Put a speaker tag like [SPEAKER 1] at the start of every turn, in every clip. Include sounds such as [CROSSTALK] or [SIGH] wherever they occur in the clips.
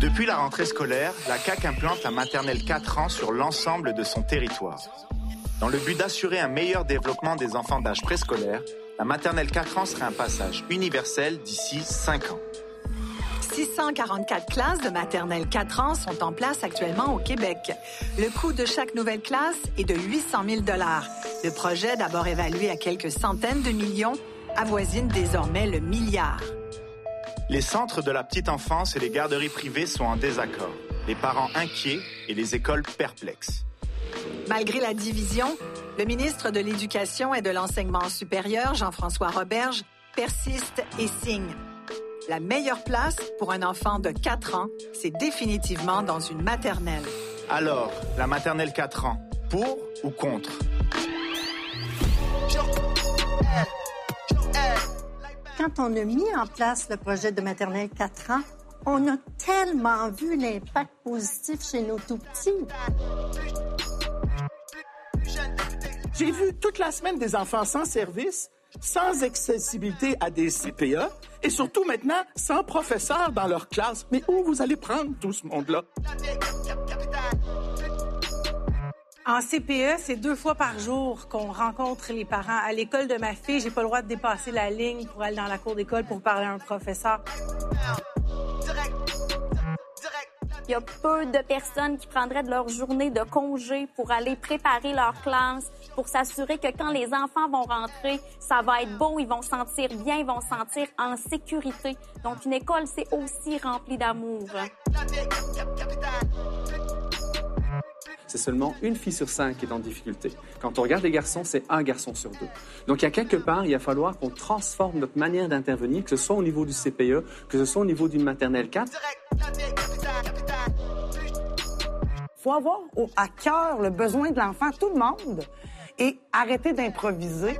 [SPEAKER 1] Depuis la rentrée scolaire, la CAC implante la maternelle 4 ans sur l'ensemble de son territoire. Dans le but d'assurer un meilleur développement des enfants d'âge préscolaire, la maternelle 4 ans sera un passage universel d'ici 5 ans.
[SPEAKER 2] 644 classes de maternelle 4 ans sont en place actuellement au Québec. Le coût de chaque nouvelle classe est de 800 000 Le projet, d'abord évalué à quelques centaines de millions, avoisine désormais le milliard.
[SPEAKER 1] Les centres de la petite enfance et les garderies privées sont en désaccord. Les parents inquiets et les écoles perplexes.
[SPEAKER 2] Malgré la division, le ministre de l'Éducation et de l'Enseignement supérieur, Jean-François Roberge, persiste et signe. La meilleure place pour un enfant de 4 ans, c'est définitivement dans une maternelle.
[SPEAKER 1] Alors, la maternelle 4 ans, pour ou contre?
[SPEAKER 3] Quand on a mis en place le projet de maternelle 4 ans, on a tellement vu l'impact positif chez nos tout-petits.
[SPEAKER 4] J'ai vu toute la semaine des enfants sans service, sans accessibilité à des CPE et surtout maintenant sans professeur dans leur classe. Mais où vous allez prendre tout ce monde-là?
[SPEAKER 5] En CPE, c'est deux fois par jour qu'on rencontre les parents. À l'école de ma fille, j'ai pas le droit de dépasser la ligne pour aller dans la cour d'école pour parler à un professeur.
[SPEAKER 6] Il y a peu de personnes qui prendraient de leur journée de congé pour aller préparer leur classe, pour s'assurer que quand les enfants vont rentrer, ça va être beau, ils vont se sentir bien, ils vont se sentir en sécurité. Donc, une école, c'est aussi rempli d'amour
[SPEAKER 7] c'est seulement une fille sur cinq qui est en difficulté. Quand on regarde les garçons, c'est un garçon sur deux. Donc, il y a quelque part, il va falloir qu'on transforme notre manière d'intervenir, que ce soit au niveau du CPE, que ce soit au niveau d'une maternelle 4.
[SPEAKER 8] Il faut avoir à cœur le besoin de l'enfant, tout le monde, et arrêter d'improviser.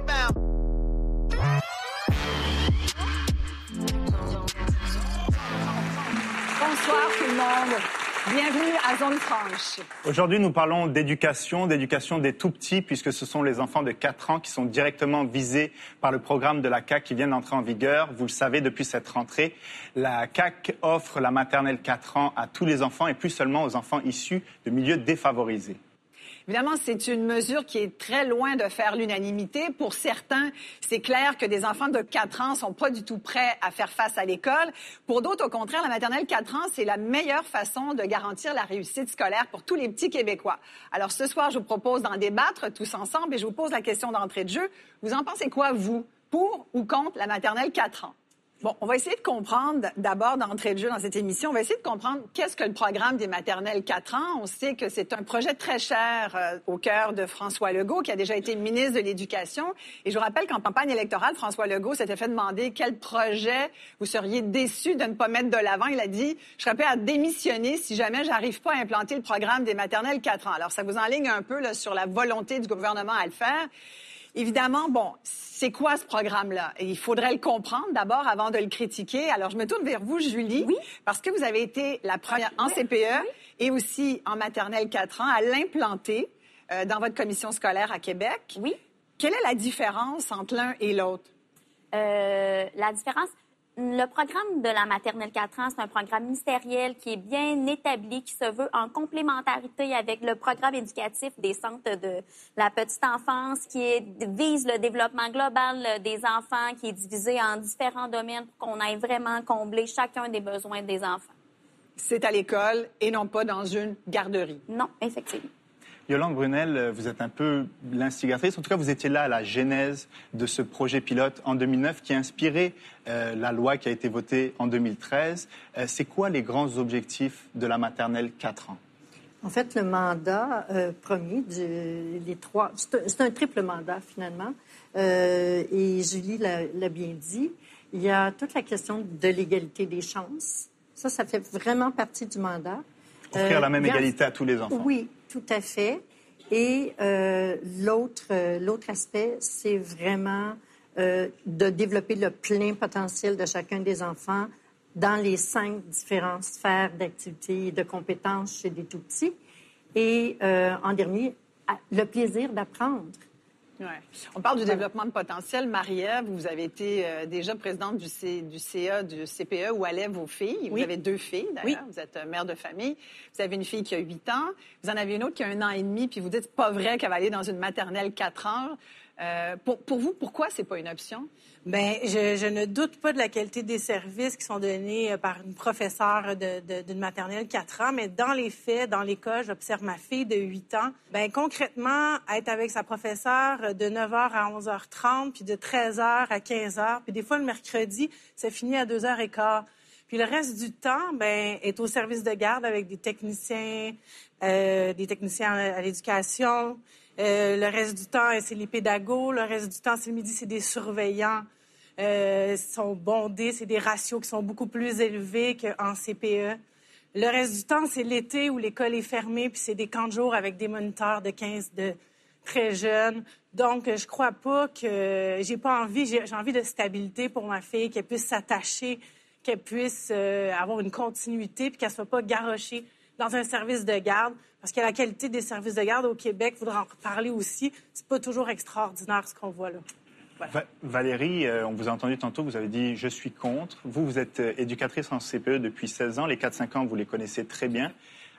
[SPEAKER 2] Bonsoir tout le monde. Bienvenue à Zone Franche.
[SPEAKER 9] Aujourd'hui, nous parlons d'éducation, d'éducation des tout-petits, puisque ce sont les enfants de 4 ans qui sont directement visés par le programme de la CAC qui vient d'entrer en vigueur. Vous le savez, depuis cette rentrée, la CAC offre la maternelle 4 ans à tous les enfants et plus seulement aux enfants issus de milieux défavorisés.
[SPEAKER 2] Évidemment, c'est une mesure qui est très loin de faire l'unanimité. Pour certains, c'est clair que des enfants de 4 ans sont pas du tout prêts à faire face à l'école. Pour d'autres, au contraire, la maternelle 4 ans, c'est la meilleure façon de garantir la réussite scolaire pour tous les petits Québécois. Alors ce soir, je vous propose d'en débattre tous ensemble et je vous pose la question d'entrée de jeu. Vous en pensez quoi, vous, pour ou contre la maternelle 4 ans? Bon, on va essayer de comprendre, d'abord, d'entrée de jeu dans cette émission, on va essayer de comprendre qu'est-ce que le programme des maternelles 4 ans. On sait que c'est un projet très cher euh, au cœur de François Legault, qui a déjà été ministre de l'Éducation. Et je vous rappelle qu'en campagne électorale, François Legault s'était fait demander quel projet vous seriez déçu de ne pas mettre de l'avant. Il a dit, je serais prêt à démissionner si jamais j'arrive pas à implanter le programme des maternelles 4 ans. Alors, ça vous enligne un peu là, sur la volonté du gouvernement à le faire. Évidemment, bon, c'est quoi ce programme-là? Il faudrait le comprendre d'abord avant de le critiquer. Alors, je me tourne vers vous, Julie,
[SPEAKER 6] oui?
[SPEAKER 2] parce que vous avez été la première en CPE et aussi en maternelle 4 ans à l'implanter euh, dans votre commission scolaire à Québec.
[SPEAKER 6] Oui.
[SPEAKER 2] Quelle est la différence entre l'un et l'autre?
[SPEAKER 6] Euh, la différence, le programme de la maternelle 4 ans, c'est un programme ministériel qui est bien établi, qui se veut en complémentarité avec le programme éducatif des centres de la petite enfance, qui vise le développement global des enfants, qui est divisé en différents domaines pour qu'on aille vraiment combler chacun des besoins des enfants.
[SPEAKER 2] C'est à l'école et non pas dans une garderie.
[SPEAKER 6] Non, effectivement.
[SPEAKER 9] Yolande Brunel, euh, vous êtes un peu l'instigatrice. En tout cas, vous étiez là à la genèse de ce projet pilote en 2009 qui a inspiré euh, la loi qui a été votée en 2013. Euh, c'est quoi les grands objectifs de la maternelle 4 ans?
[SPEAKER 3] En fait, le mandat premier, des trois, c'est un, triple mandat finalement. et Julie l'a bien dit. Il y a toute la question de l'égalité des chances. Ça, ça fait vraiment partie du mandat.
[SPEAKER 9] Offrir la même égalité à tous les enfants.
[SPEAKER 3] Oui, tout à fait. Et euh, l'autre, euh, l'autre aspect, c'est vraiment euh, de développer le plein potentiel de chacun des enfants dans les cinq différentes sphères d'activité et de compétences chez des tout-petits. Et en dernier, le plaisir d'apprendre.
[SPEAKER 2] Ouais. On parle du développement de potentiel. Marie-Ève, vous avez été euh, déjà présidente du, C, du CA, du CPE, où allaient vos filles. Vous
[SPEAKER 5] Oui.
[SPEAKER 2] avez deux filles, d'ailleurs. Vous êtes euh, mère de famille. Vous avez une fille qui a 8 ans. Vous en avez une autre qui a un an et demi, puis vous dites, pas vrai qu'elle va aller dans une maternelle 4 ans. Euh, pour, vous, pourquoi c'est pas une option?
[SPEAKER 5] Bien, je, ne doute pas de la qualité des services qui sont donnés euh, par une professeure de- de- d'une maternelle 4 ans, mais dans les faits, dans l'école, j'observe ma fille de 8 ans. Bien, concrètement, être avec sa professeure de 9h à 11h30, puis de 13h à 15h, puis des fois le mercredi, ça finit à 2h15. Puis le reste du temps, ben, est au service de garde avec des techniciens, euh, des techniciens à l'éducation. Euh, le reste du temps, c'est les pédagogues. Le reste du temps, c'est le midi, c'est des surveillants. Euh, sont bondés, c'est des ratios qui sont beaucoup plus élevés qu'en CPE. Le reste du temps, c'est l'été où l'école est fermée, puis c'est des camps de jour avec des moniteurs de 15 de très jeunes. Donc, je crois pas que j'ai pas envie, j'ai j'ai envie de stabilité pour ma fille, qu'elle puisse s'attacher, qu'elle puisse euh, avoir une continuité, puis qu'elle soit pas garochée dans un service de garde, parce que la qualité des services de garde au Québec, faudra en reparler aussi, c'est pas toujours extraordinaire ce qu'on voit là.
[SPEAKER 9] Va- Valérie, euh, on vous a entendu tantôt, vous avez dit je suis contre. Vous, vous êtes euh, éducatrice en CPE depuis 16 ans. Les 4-5 ans, vous les connaissez très bien.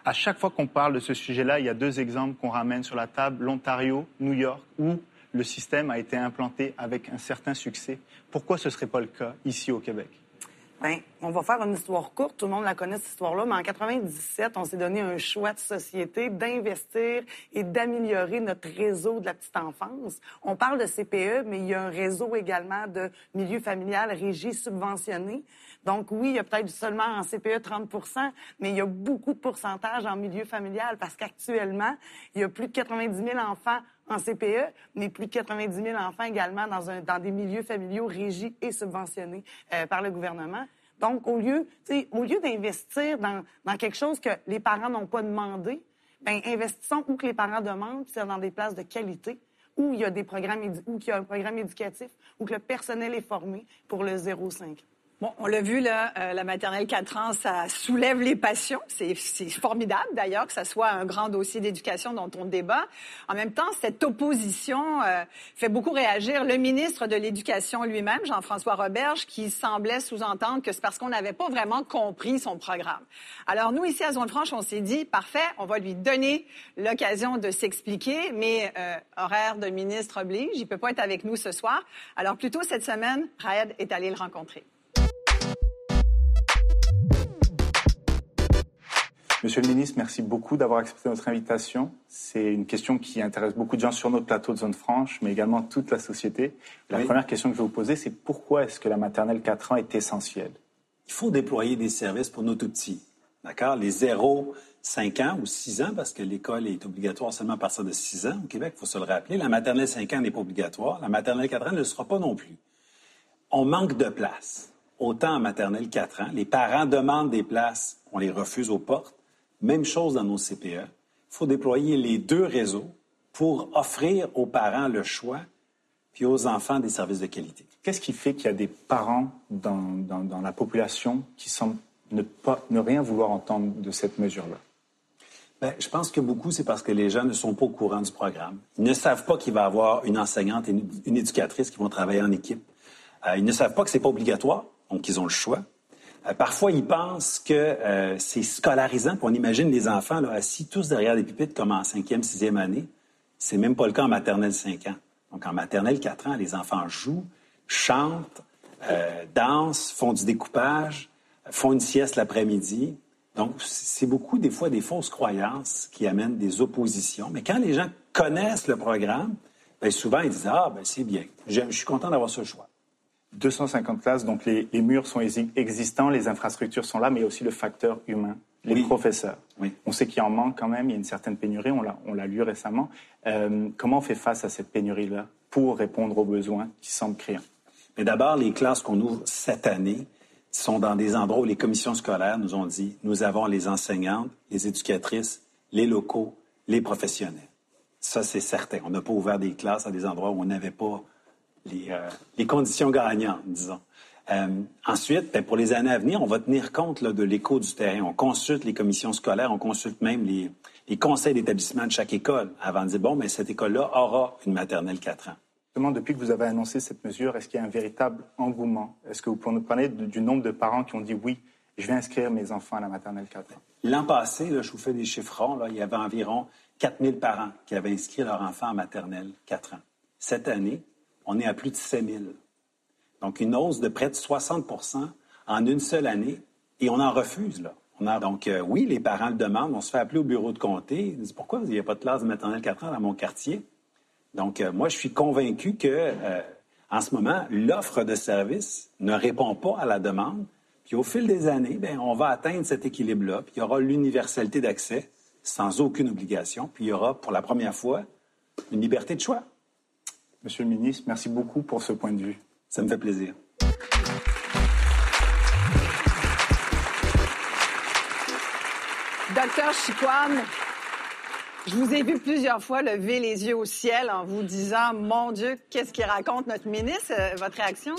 [SPEAKER 9] À chaque fois qu'on parle de ce sujet-là, il y a deux exemples qu'on ramène sur la table l'Ontario, New York, où le système a été implanté avec un certain succès. Pourquoi ce ne serait pas le cas ici au Québec?
[SPEAKER 8] Ben, on va faire une histoire courte. Tout le monde la connaît, cette histoire-là. Mais en 97, on s'est donné un choix de société d'investir et d'améliorer notre réseau de la petite enfance. On parle de CPE, mais il y a un réseau également de milieu familial régi subventionné. Donc oui, il y a peut-être seulement en CPE 30% mais il y a beaucoup de pourcentage en milieu familial parce qu'actuellement, il y a plus de 90 000 enfants en CPE, mais plus de 90 000 enfants également dans, un, dans des milieux familiaux régis et subventionnés euh, par le gouvernement. Donc, au lieu, au lieu d'investir dans, dans quelque chose que les parents n'ont pas demandé, ben investissons où que les parents demandent, c'est dans des places de qualité, où il y a des programmes, où a un programme éducatif, où que le personnel est formé pour le 0-5.
[SPEAKER 2] Bon, on l'a vu, là, euh, la maternelle 4 ans, ça soulève les passions. C'est formidable, d'ailleurs, que ça soit un grand dossier d'éducation dont on débat. En même temps, cette opposition euh, fait beaucoup réagir le ministre de l'Éducation lui-même, Jean-François Roberge, qui semblait sous-entendre que c'est parce qu'on n'avait pas vraiment compris son programme. Alors, nous, ici, à Zone Franche, on s'est dit, parfait, on va lui donner l'occasion de s'expliquer, mais euh, horaire de ministre oblige, il peut pas être avec nous ce soir. Alors, plutôt cette semaine, Raed est allé le rencontrer.
[SPEAKER 9] Monsieur le ministre, merci beaucoup d'avoir accepté notre invitation. C'est une question qui intéresse beaucoup de gens sur notre plateau de Zone Franche, mais également toute la société. La
[SPEAKER 10] Oui.
[SPEAKER 9] première question que je vais vous poser, c'est pourquoi est-ce que la maternelle 4 ans est essentielle?
[SPEAKER 10] Il faut déployer des services pour nos tout-petits. D'accord? Les 0, 5 ans ou 6 ans, parce que l'école est obligatoire seulement à partir de 6 ans au Québec, il faut se le rappeler. La maternelle 5 ans n'est pas obligatoire. La maternelle 4 ans ne le sera pas non plus. On manque de place. Autant en maternelle 4 ans. Les parents demandent des places, on les refuse aux portes. Même chose dans nos CPE. Il faut déployer les deux réseaux pour offrir aux parents le choix, puis aux enfants des services de qualité.
[SPEAKER 9] Qu'est-ce qui fait qu'il y a des parents dans, dans- dans la population qui semblent ne, pas, ne rien vouloir entendre de cette mesure-là?
[SPEAKER 10] Ben, je pense que beaucoup, c'est parce que les gens ne sont pas au courant du programme. Ils ne savent pas qu'il va y avoir une enseignante et une, une éducatrice qui vont travailler en équipe. Euh, ils ne savent pas que c'est pas obligatoire, donc ils ont le choix. Euh, parfois, ils pensent que euh, c'est scolarisant. On imagine les enfants là, assis tous derrière des pupitres comme en cinquième, sixième année. C'est même pas le cas en maternelle 5 ans. Donc, en maternelle 4 ans, les enfants jouent, chantent, euh, dansent, font du découpage, font une sieste l'après-midi. Donc, c'est beaucoup, des fois, des fausses croyances qui amènent des oppositions. Mais quand les gens connaissent le programme, bien, souvent, ils disent Ah, ben, c'est bien. Je suis content d'avoir ce choix.
[SPEAKER 9] 250 classes, donc les, les murs sont exi- existants, les infrastructures sont là, mais il y a aussi le facteur humain, les
[SPEAKER 10] Oui.
[SPEAKER 9] professeurs.
[SPEAKER 10] Oui.
[SPEAKER 9] On sait qu'il en manque quand même, il y a une certaine pénurie, on l'a, on l'a lu récemment. Euh, comment on fait face à cette pénurie-là pour répondre aux besoins qui semblent criants?
[SPEAKER 10] Mais d'abord, les classes qu'on ouvre cette année sont dans des endroits où les commissions scolaires nous ont dit nous avons les enseignantes, les éducatrices, les locaux, les professionnels. Ça, c'est certain. On n'a pas ouvert des classes à des endroits où on n'avait pas les, euh, les conditions gagnantes, disons. Euh, ensuite, ben, pour les années à venir, on va tenir compte là, de l'écho du terrain. On consulte les commissions scolaires, on consulte même les, les conseils d'établissement de chaque école avant de dire, bon, mais cette école-là aura une maternelle 4 ans.
[SPEAKER 9] Justement, depuis que vous avez annoncé cette mesure, est-ce qu'il y a un véritable engouement? Est-ce que vous pouvez nous parler de- du nombre de parents qui ont dit oui, je vais inscrire mes enfants à la maternelle 4 ans?
[SPEAKER 10] L'an passé, là, je vous fais des chiffres ronds, là, il y avait environ 4000 parents qui avaient inscrit leur enfant en maternelle 4 ans. Cette année, on est à plus de 7000. Donc, une hausse de près de 60% en une seule année, et on en refuse, là. On a, donc, euh, oui, les parents le demandent. On se fait appeler au bureau de comté. Ils disent Pourquoi il n'y a pas de classe de maternelle 4 ans dans mon quartier? Donc, euh, moi, je suis convaincu que, euh, en ce moment, l'offre de service ne répond pas à la demande. Puis, au fil des années, ben, on va atteindre cet équilibre-là. Puis, il y aura l'universalité d'accès sans aucune obligation. Puis, il y aura, pour la première fois, une liberté de choix.
[SPEAKER 9] Monsieur le ministre, merci beaucoup pour ce point de vue.
[SPEAKER 10] Ça me fait plaisir.
[SPEAKER 2] Docteur Chiquan, je vous ai vu plusieurs fois lever les yeux au ciel en vous disant Mon Dieu, qu'est-ce qu'il raconte notre ministre Euh, Votre réaction?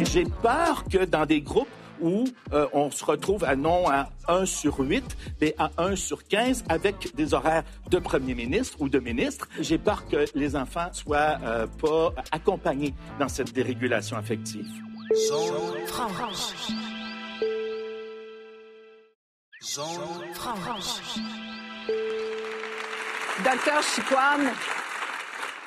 [SPEAKER 4] J'ai peur que dans des groupes où euh, on se retrouve à non à 1 sur 8, mais à 1 sur 15 avec des horaires de premier ministre ou de ministre, j'ai peur que les enfants soient euh, pas accompagnés dans cette dérégulation affective.
[SPEAKER 2] Docteur Chiquan,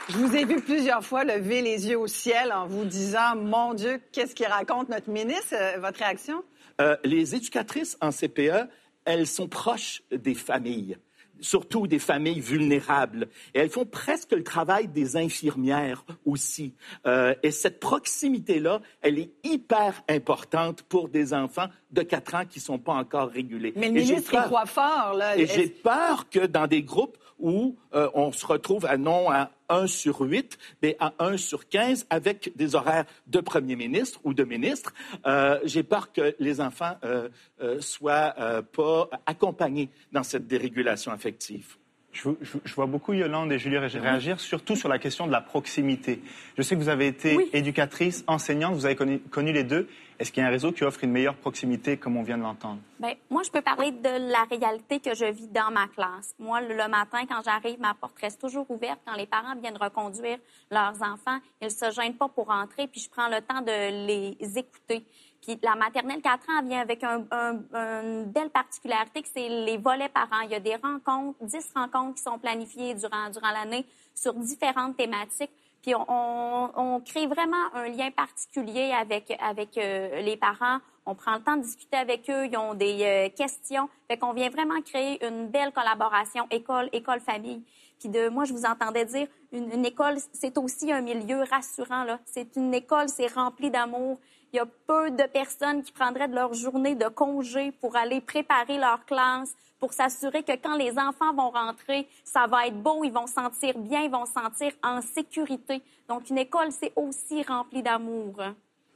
[SPEAKER 2] je vous ai vu plusieurs fois lever les yeux au ciel en vous disant Mon Dieu, qu'est-ce qu'il raconte notre ministre? Euh, Votre réaction?
[SPEAKER 4] Euh, les éducatrices en CPE, elles sont proches des familles, surtout des familles vulnérables. Et elles font presque le travail des infirmières aussi. Euh, et cette proximité-là, elle est hyper importante pour des enfants de 4 ans qui ne sont pas encore régulés.
[SPEAKER 2] Mais le
[SPEAKER 4] Et
[SPEAKER 2] ministre y croit fort. Là.
[SPEAKER 4] Et j'ai peur que dans des groupes où euh, on se retrouve à non à 1 sur 8, mais à 1 sur 15 avec des horaires de premier ministre ou de ministre, euh, j'ai peur que les enfants euh, euh, soient euh, pas accompagnés dans cette dérégulation affective.
[SPEAKER 9] Je, je- je vois beaucoup Yolande et Julie ré- réagir, surtout sur la question de la proximité. Je sais que vous avez été
[SPEAKER 6] Oui.
[SPEAKER 9] éducatrice, enseignante, vous avez connu, connu les deux. Est-ce qu'il y a un réseau qui offre une meilleure proximité, comme on vient de l'entendre?
[SPEAKER 6] Bien, moi, je peux parler de la réalité que je vis dans ma classe. Moi, le, matin, quand j'arrive, ma porte reste toujours ouverte. Quand les parents viennent reconduire leurs enfants, ils ne se gênent pas pour entrer, puis je prends le temps de les écouter. Puis la maternelle 4 ans vient avec un- un- une belle particularité que c'est les volets parents. Il y a des rencontres, 10 rencontres qui sont planifiées durant, durant l'année sur différentes thématiques. Puis on, on- crée vraiment un lien particulier avec, avec euh, les parents. On prend le temps de discuter avec eux. Ils ont des euh, questions. Fait qu'on vient vraiment créer une belle collaboration école, école, famille. Puis de moi, je vous entendais dire, une, une école, c'est aussi un milieu rassurant. Là. C'est une école, c'est rempli d'amour. Il y a peu de personnes qui prendraient de leur journée de congé pour aller préparer leur classe, pour s'assurer que quand les enfants vont rentrer, ça va être beau, ils vont se sentir bien, ils vont se sentir en sécurité. Donc, une école, c'est aussi rempli d'amour.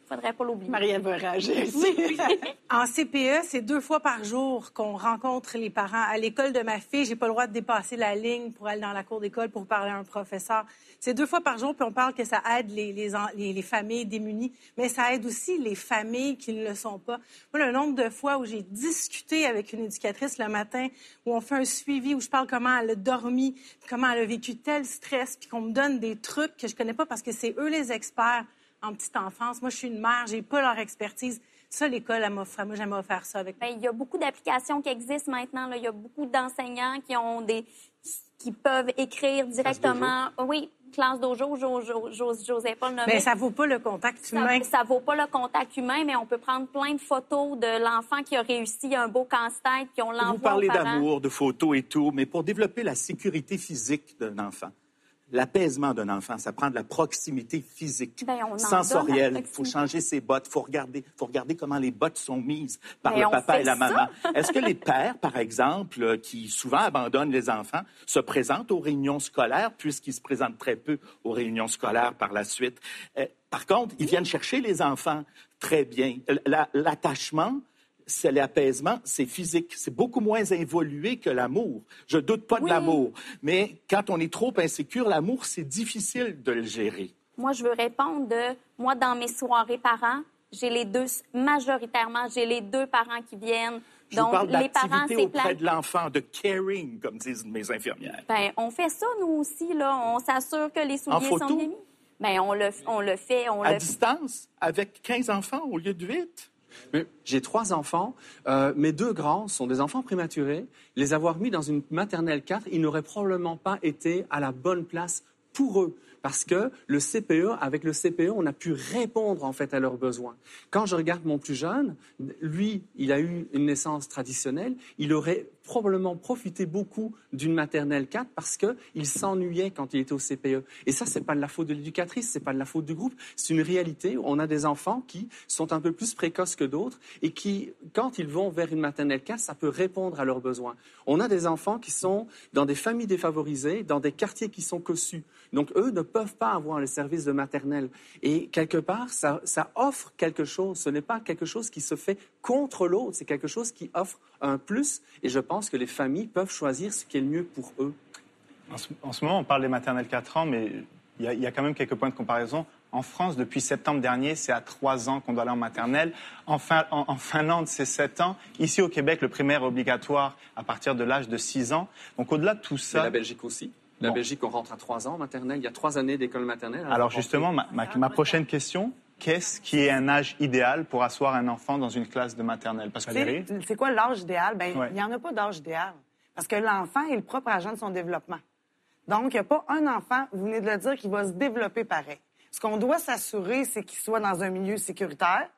[SPEAKER 6] Faudrait pas l'oublier.
[SPEAKER 2] Marie-Ève ici. [LAUGHS]
[SPEAKER 5] En CPE, c'est deux fois par jour qu'on rencontre les parents. À l'école de ma fille, j'ai pas le droit de dépasser la ligne pour aller dans la cour d'école pour parler à un professeur. C'est deux fois par jour, puis on parle que ça aide les, les, en- les- les familles démunies, mais ça aide aussi les familles qui ne le sont pas. Moi, le nombre de fois où j'ai discuté avec une éducatrice le matin, où on fait un suivi, où je parle comment elle a dormi, comment elle a vécu tel stress, puis qu'on me donne des trucs que je connais pas parce que c'est eux les experts en petite enfance. Moi, je suis une mère, j'ai pas leur expertise. Ça, l'école, elle m'a. Moi, j'aime faire ça avec
[SPEAKER 6] Ben, il y a beaucoup d'applications qui existent maintenant. Là. Il y a beaucoup d'enseignants qui ont des qui peuvent écrire directement. Oui, classe dojo, Jo- Jo- Jo- José Paul nommé.
[SPEAKER 5] Mais ça vaut pas le contact humain.
[SPEAKER 6] Ça, ça vaut pas le contact humain, mais on peut prendre plein de photos de l'enfant qui a réussi un beau casse-tête, puis on l'envoie
[SPEAKER 4] Vous parlez d'amour, de photos et tout, mais pour développer la sécurité physique d'un enfant, l'apaisement d'un enfant, ça prend de la proximité physique,
[SPEAKER 6] Ben,
[SPEAKER 4] sensorielle. Il faut changer ses bottes, il faut regarder, faut regarder comment les bottes sont mises par
[SPEAKER 6] Ben,
[SPEAKER 4] le papa et la maman. [LAUGHS] Est-ce que les pères, par exemple, euh, qui souvent abandonnent les enfants, se présentent aux réunions scolaires, puisqu'ils se présentent très peu aux réunions scolaires par la suite? Euh, par contre, ils viennent chercher les enfants très bien. La- L'attachement, c'est l'apaisement, c'est physique. C'est beaucoup moins évolué que l'amour. Je doute pas de l'amour. Mais quand on est trop insécure, l'amour, c'est difficile de le gérer.
[SPEAKER 6] moi, je veux répondre de, moi, dans mes soirées parents, j'ai les deux, majoritairement, j'ai les deux parents qui viennent.
[SPEAKER 4] Je
[SPEAKER 6] Donc,
[SPEAKER 4] vous parle
[SPEAKER 6] les parents, c'est
[SPEAKER 4] auprès de l'enfant, de caring, comme disent mes infirmières.
[SPEAKER 6] Ben, on fait ça, nous aussi, là. On s'assure que les souliers sont bien mis. Ben, on le, on le fait, on
[SPEAKER 4] À
[SPEAKER 6] le
[SPEAKER 4] distance, avec 15 enfants au lieu de 8.
[SPEAKER 7] J'ai trois enfants. Euh, mes deux grands sont des enfants prématurés. Les avoir mis dans une maternelle 4, ils n'auraient probablement pas été à la bonne place pour eux. Parce que le CPE, avec le CPE, on a pu répondre en fait à leurs besoins. Quand je regarde mon plus jeune, lui, il a eu une naissance traditionnelle. Il aurait probablement profité beaucoup d'une maternelle 4 parce qu'il s'ennuyait quand il était au CPE. Et ça, c'est pas de la faute de l'éducatrice, c'est pas de la faute du groupe. C'est une réalité. On a des enfants qui sont un peu plus précoces que d'autres et qui, quand ils vont vers une maternelle 4, ça peut répondre à leurs besoins. On a des enfants qui sont dans des familles défavorisées, dans des quartiers qui sont cossus. Donc, eux ne peuvent pas avoir les services de maternelle. Et quelque part, ça, ça offre quelque chose. Ce n'est pas quelque chose qui se fait contre l'autre, c'est quelque chose qui offre un plus. Et je pense que les familles peuvent choisir ce qui est le mieux pour eux.
[SPEAKER 9] En ce, en ce moment, on parle des maternelles 4 ans, mais il y, a, il y a quand même quelques points de comparaison. En France, depuis septembre dernier, c'est à 3 ans qu'on doit aller en maternelle. En, Fin- en- en Finlande, c'est 7 ans. Ici, au Québec, le primaire est obligatoire à partir de l'âge de 6 ans. Donc, au-delà de tout ça...
[SPEAKER 7] la Belgique aussi. La
[SPEAKER 9] Bon.
[SPEAKER 7] Belgique, on rentre à 3 ans en maternelle. Il y a 3 années d'école maternelle.
[SPEAKER 9] Alors justement, ma, ma- ma prochaine question, qu'est-ce qui est un âge idéal pour asseoir un enfant dans une classe de maternelle? Parce que
[SPEAKER 8] C'est c'est quoi l'âge idéal? Ben, il
[SPEAKER 9] Ouais.
[SPEAKER 8] n'y en a pas d'âge idéal. Parce que l'enfant est le propre agent de son développement. Donc, il n'y a pas un enfant, vous venez de le dire, qui va se développer pareil. Ce qu'on doit s'assurer, c'est qu'il soit dans un milieu sécuritaire,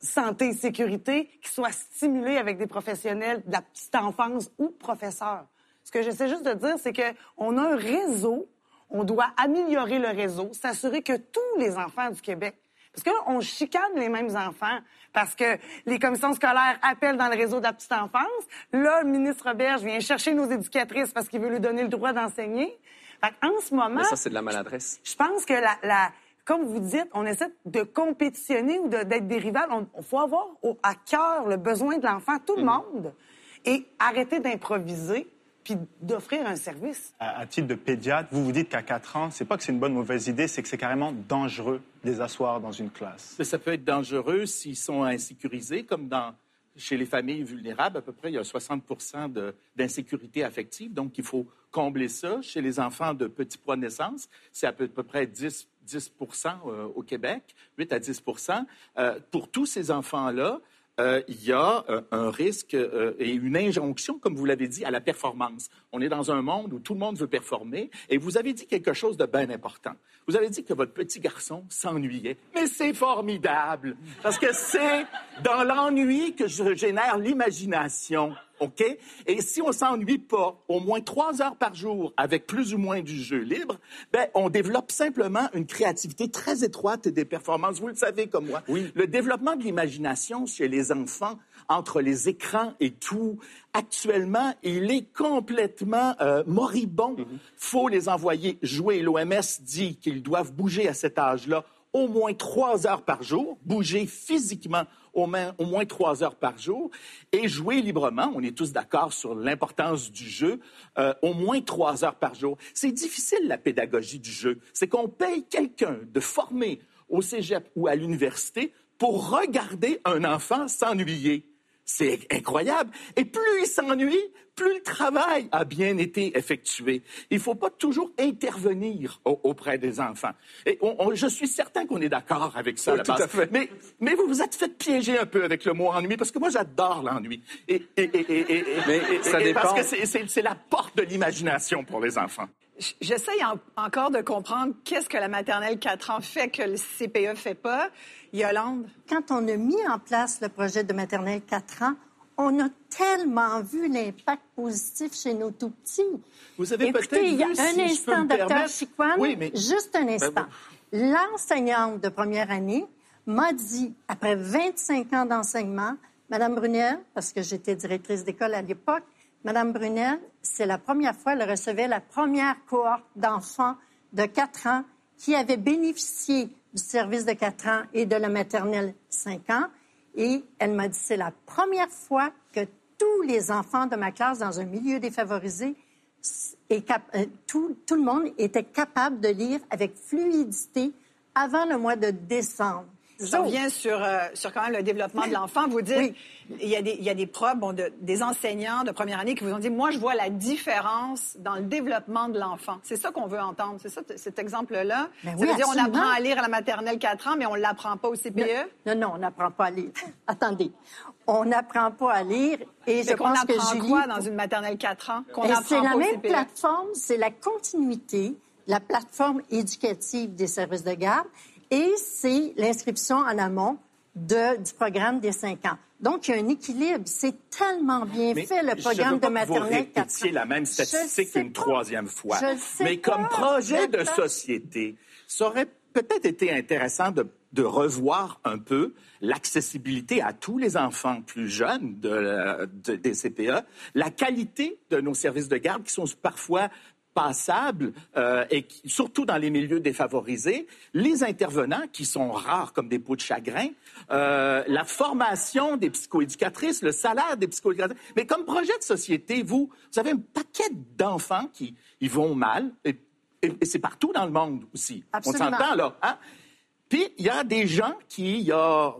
[SPEAKER 8] santé et sécurité, qu'il soit stimulé avec des professionnels de la petite enfance ou professeurs. Ce que j'essaie juste de dire, c'est qu'on a un réseau, on doit améliorer le réseau, s'assurer que tous les enfants du Québec parce que là, on chicane les mêmes enfants parce que les commissions scolaires appellent dans le réseau de la petite enfance. Là, le ministre Berge vient chercher nos éducatrices parce qu'il veut lui donner le droit d'enseigner. Fait en ce moment,
[SPEAKER 7] Mais ça, c'est de la maladresse.
[SPEAKER 8] je pense que la, la- comme vous dites, on essaie de compétitionner ou de- d'être des rivales. Il faut avoir au- à cœur le besoin de l'enfant, tout le monde, et arrêter d'improviser puis d'offrir un service.
[SPEAKER 9] à, à titre de pédiatre, vous vous dites qu'à 4 ans, c'est pas que c'est une bonne ou mauvaise idée, c'est que c'est carrément dangereux de les asseoir dans une classe.
[SPEAKER 4] Mais ça peut être dangereux s'ils sont insécurisés, comme dans, chez les familles vulnérables, à peu près, il y a 60 de- d'insécurité affective. Donc, il faut combler ça. Chez les enfants de petits poids de naissance, c'est à peu, à peu près 10, 10 euh, au Québec, 8 à 10 Euh, Pour tous ces enfants-là, euh, il y a euh, un risque euh, et une injonction, comme vous l'avez dit, à la performance. On est dans un monde où tout le monde veut performer et vous avez dit quelque chose de bien important. Vous avez dit que votre petit garçon s'ennuyait. Mais c'est formidable parce que c'est dans l'ennui que je génère l'imagination. OK? Et si on s'ennuie pas au moins trois heures par jour avec plus ou moins du jeu libre, ben, on développe simplement une créativité très étroite et des performances. Vous le savez comme moi.
[SPEAKER 7] Oui.
[SPEAKER 4] Le développement de l'imagination chez les enfants, entre les écrans et tout, actuellement, il est complètement euh, moribond. faut les envoyer jouer. L'OMS dit qu'ils doivent bouger à cet âge-là au moins trois heures par jour, bouger physiquement au moins, trois heures par jour et jouer librement. On est tous d'accord sur l'importance du jeu, euh, au moins trois heures par jour. C'est difficile la pédagogie du jeu. C'est qu'on paye quelqu'un de formé au cégep ou à l'université pour regarder un enfant s'ennuyer. C'est incroyable. Et plus il s'ennuie, plus le travail a bien été effectué. Il ne faut pas toujours intervenir au- auprès des enfants. Et on- on- je suis certain qu'on est d'accord avec ça. à
[SPEAKER 7] tout à fait.
[SPEAKER 4] Mais, mais vous vous êtes fait piéger un peu avec le mot ennui, parce que moi, j'adore l'ennui. Et, et- et- et-
[SPEAKER 7] Mais ça
[SPEAKER 4] et- Parce
[SPEAKER 7] dépend.
[SPEAKER 4] que c'est la porte de l'imagination pour les enfants.
[SPEAKER 2] J'essaye en- encore de comprendre qu'est-ce que la maternelle 4 ans fait que le CPE fait pas. Yolande?
[SPEAKER 3] Quand on a mis en place le projet de maternelle 4 ans, on a tellement vu l'impact positif chez nos tout-petits.
[SPEAKER 4] Vous avez
[SPEAKER 3] Écoutez,
[SPEAKER 4] peut-être
[SPEAKER 3] il y a
[SPEAKER 4] vu,
[SPEAKER 3] un
[SPEAKER 4] si je peux
[SPEAKER 3] instant,
[SPEAKER 4] me
[SPEAKER 3] docteur
[SPEAKER 4] permettre-
[SPEAKER 3] Chiquan,
[SPEAKER 4] Oui, mais-
[SPEAKER 3] juste un instant. L'enseignante de première année m'a dit, après 25 ans d'enseignement, Madame Brunel, parce que j'étais directrice d'école à l'époque, Madame Brunel, c'est la première fois qu'elle recevait la première cohorte d'enfants de 4 ans qui avaient bénéficié du service de 4 ans et de la maternelle 5 ans. Et elle m'a dit, c'est la première fois que tous les enfants de ma classe dans un milieu défavorisé cap- euh, tout, tout le monde était capable de lire avec fluidité avant le mois de décembre.
[SPEAKER 2] Je reviens sur, euh, sur quand même le développement de l'enfant. Vous dites,
[SPEAKER 3] Oui.
[SPEAKER 2] il, y a des, il y a des profs, bon, de- des enseignants de première année qui vous ont dit, moi, je vois la différence dans le développement de l'enfant. C'est ça qu'on veut entendre. C'est ça, cet exemple-là.
[SPEAKER 3] Ben
[SPEAKER 2] ça
[SPEAKER 3] oui,
[SPEAKER 2] veut dire, on apprend à lire à la maternelle 4 ans, mais on ne l'apprend pas au E? CPE.
[SPEAKER 3] Non, non, on n'apprend pas à lire. [LAUGHS] Attendez. On n'apprend pas à lire et je
[SPEAKER 2] Mais qu'on
[SPEAKER 3] pense que
[SPEAKER 2] apprend
[SPEAKER 3] Julie...
[SPEAKER 2] quoi dans une maternelle 4 ans? Qu'on
[SPEAKER 3] Et
[SPEAKER 2] apprend
[SPEAKER 3] c'est la
[SPEAKER 2] au
[SPEAKER 3] même
[SPEAKER 2] CPE?
[SPEAKER 3] plateforme, c'est la continuité, la plateforme éducative des services de garde et c'est l'inscription en amont de, du programme des cinq ans. Donc, il y a un équilibre. C'est tellement bien
[SPEAKER 4] Mais
[SPEAKER 3] fait, le
[SPEAKER 4] je
[SPEAKER 3] programme de
[SPEAKER 4] pas que vous
[SPEAKER 3] maternelle 4
[SPEAKER 4] répétiez
[SPEAKER 3] ans.
[SPEAKER 4] la même statistique une
[SPEAKER 3] pas.
[SPEAKER 4] troisième fois.
[SPEAKER 3] Je
[SPEAKER 4] Mais comme
[SPEAKER 3] pas.
[SPEAKER 4] projet de société, ça aurait peut-être été intéressant de, de revoir un peu l'accessibilité à tous les enfants plus jeunes de, de- des CPE, la qualité de nos services de garde qui sont parfois passables euh, et qui- surtout dans les milieux défavorisés, les intervenants qui sont rares comme des pots de chagrin, euh, la formation des psychoéducatrices, le salaire des psychoéducatrices. Mais comme projet de société, vous, vous avez un paquet d'enfants qui ils vont mal et, et- et c'est partout dans le monde aussi.
[SPEAKER 3] Absolument.
[SPEAKER 4] On s'entend là, hein? Puis il y a des gens qui, il y a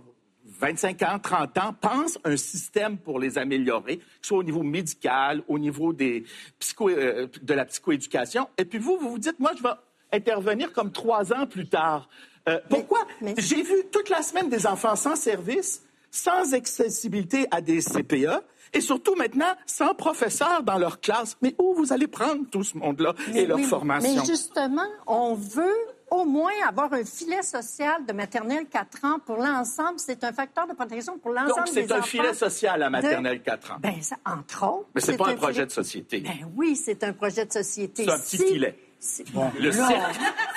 [SPEAKER 4] 25 ans, 30 ans, pensent un système pour les améliorer, que ce soit au niveau médical, au niveau des psycho, euh, de la psychoéducation. Et puis vous, vous vous dites, moi, je vais intervenir comme trois ans plus tard. Euh, pourquoi?
[SPEAKER 3] mais-
[SPEAKER 4] J'ai vu toute la semaine des enfants sans service, sans accessibilité à des CPE. Et surtout maintenant, sans professeurs dans leur classe. Mais où vous allez prendre tout ce monde-là et leur formation?
[SPEAKER 3] Mais justement, on veut au moins avoir un filet social de maternelle 4 ans pour l'ensemble. C'est un facteur de protection pour l'ensemble
[SPEAKER 4] Donc, c'est un filet social à maternelle 4 ans.
[SPEAKER 3] Ben, ça, entre autres.
[SPEAKER 4] Mais c'est pas un
[SPEAKER 3] filet-
[SPEAKER 4] projet de société.
[SPEAKER 3] Ben oui, c'est un projet de société.
[SPEAKER 4] C'est un petit
[SPEAKER 3] Si-
[SPEAKER 4] filet.
[SPEAKER 3] Si-
[SPEAKER 4] Le cirque,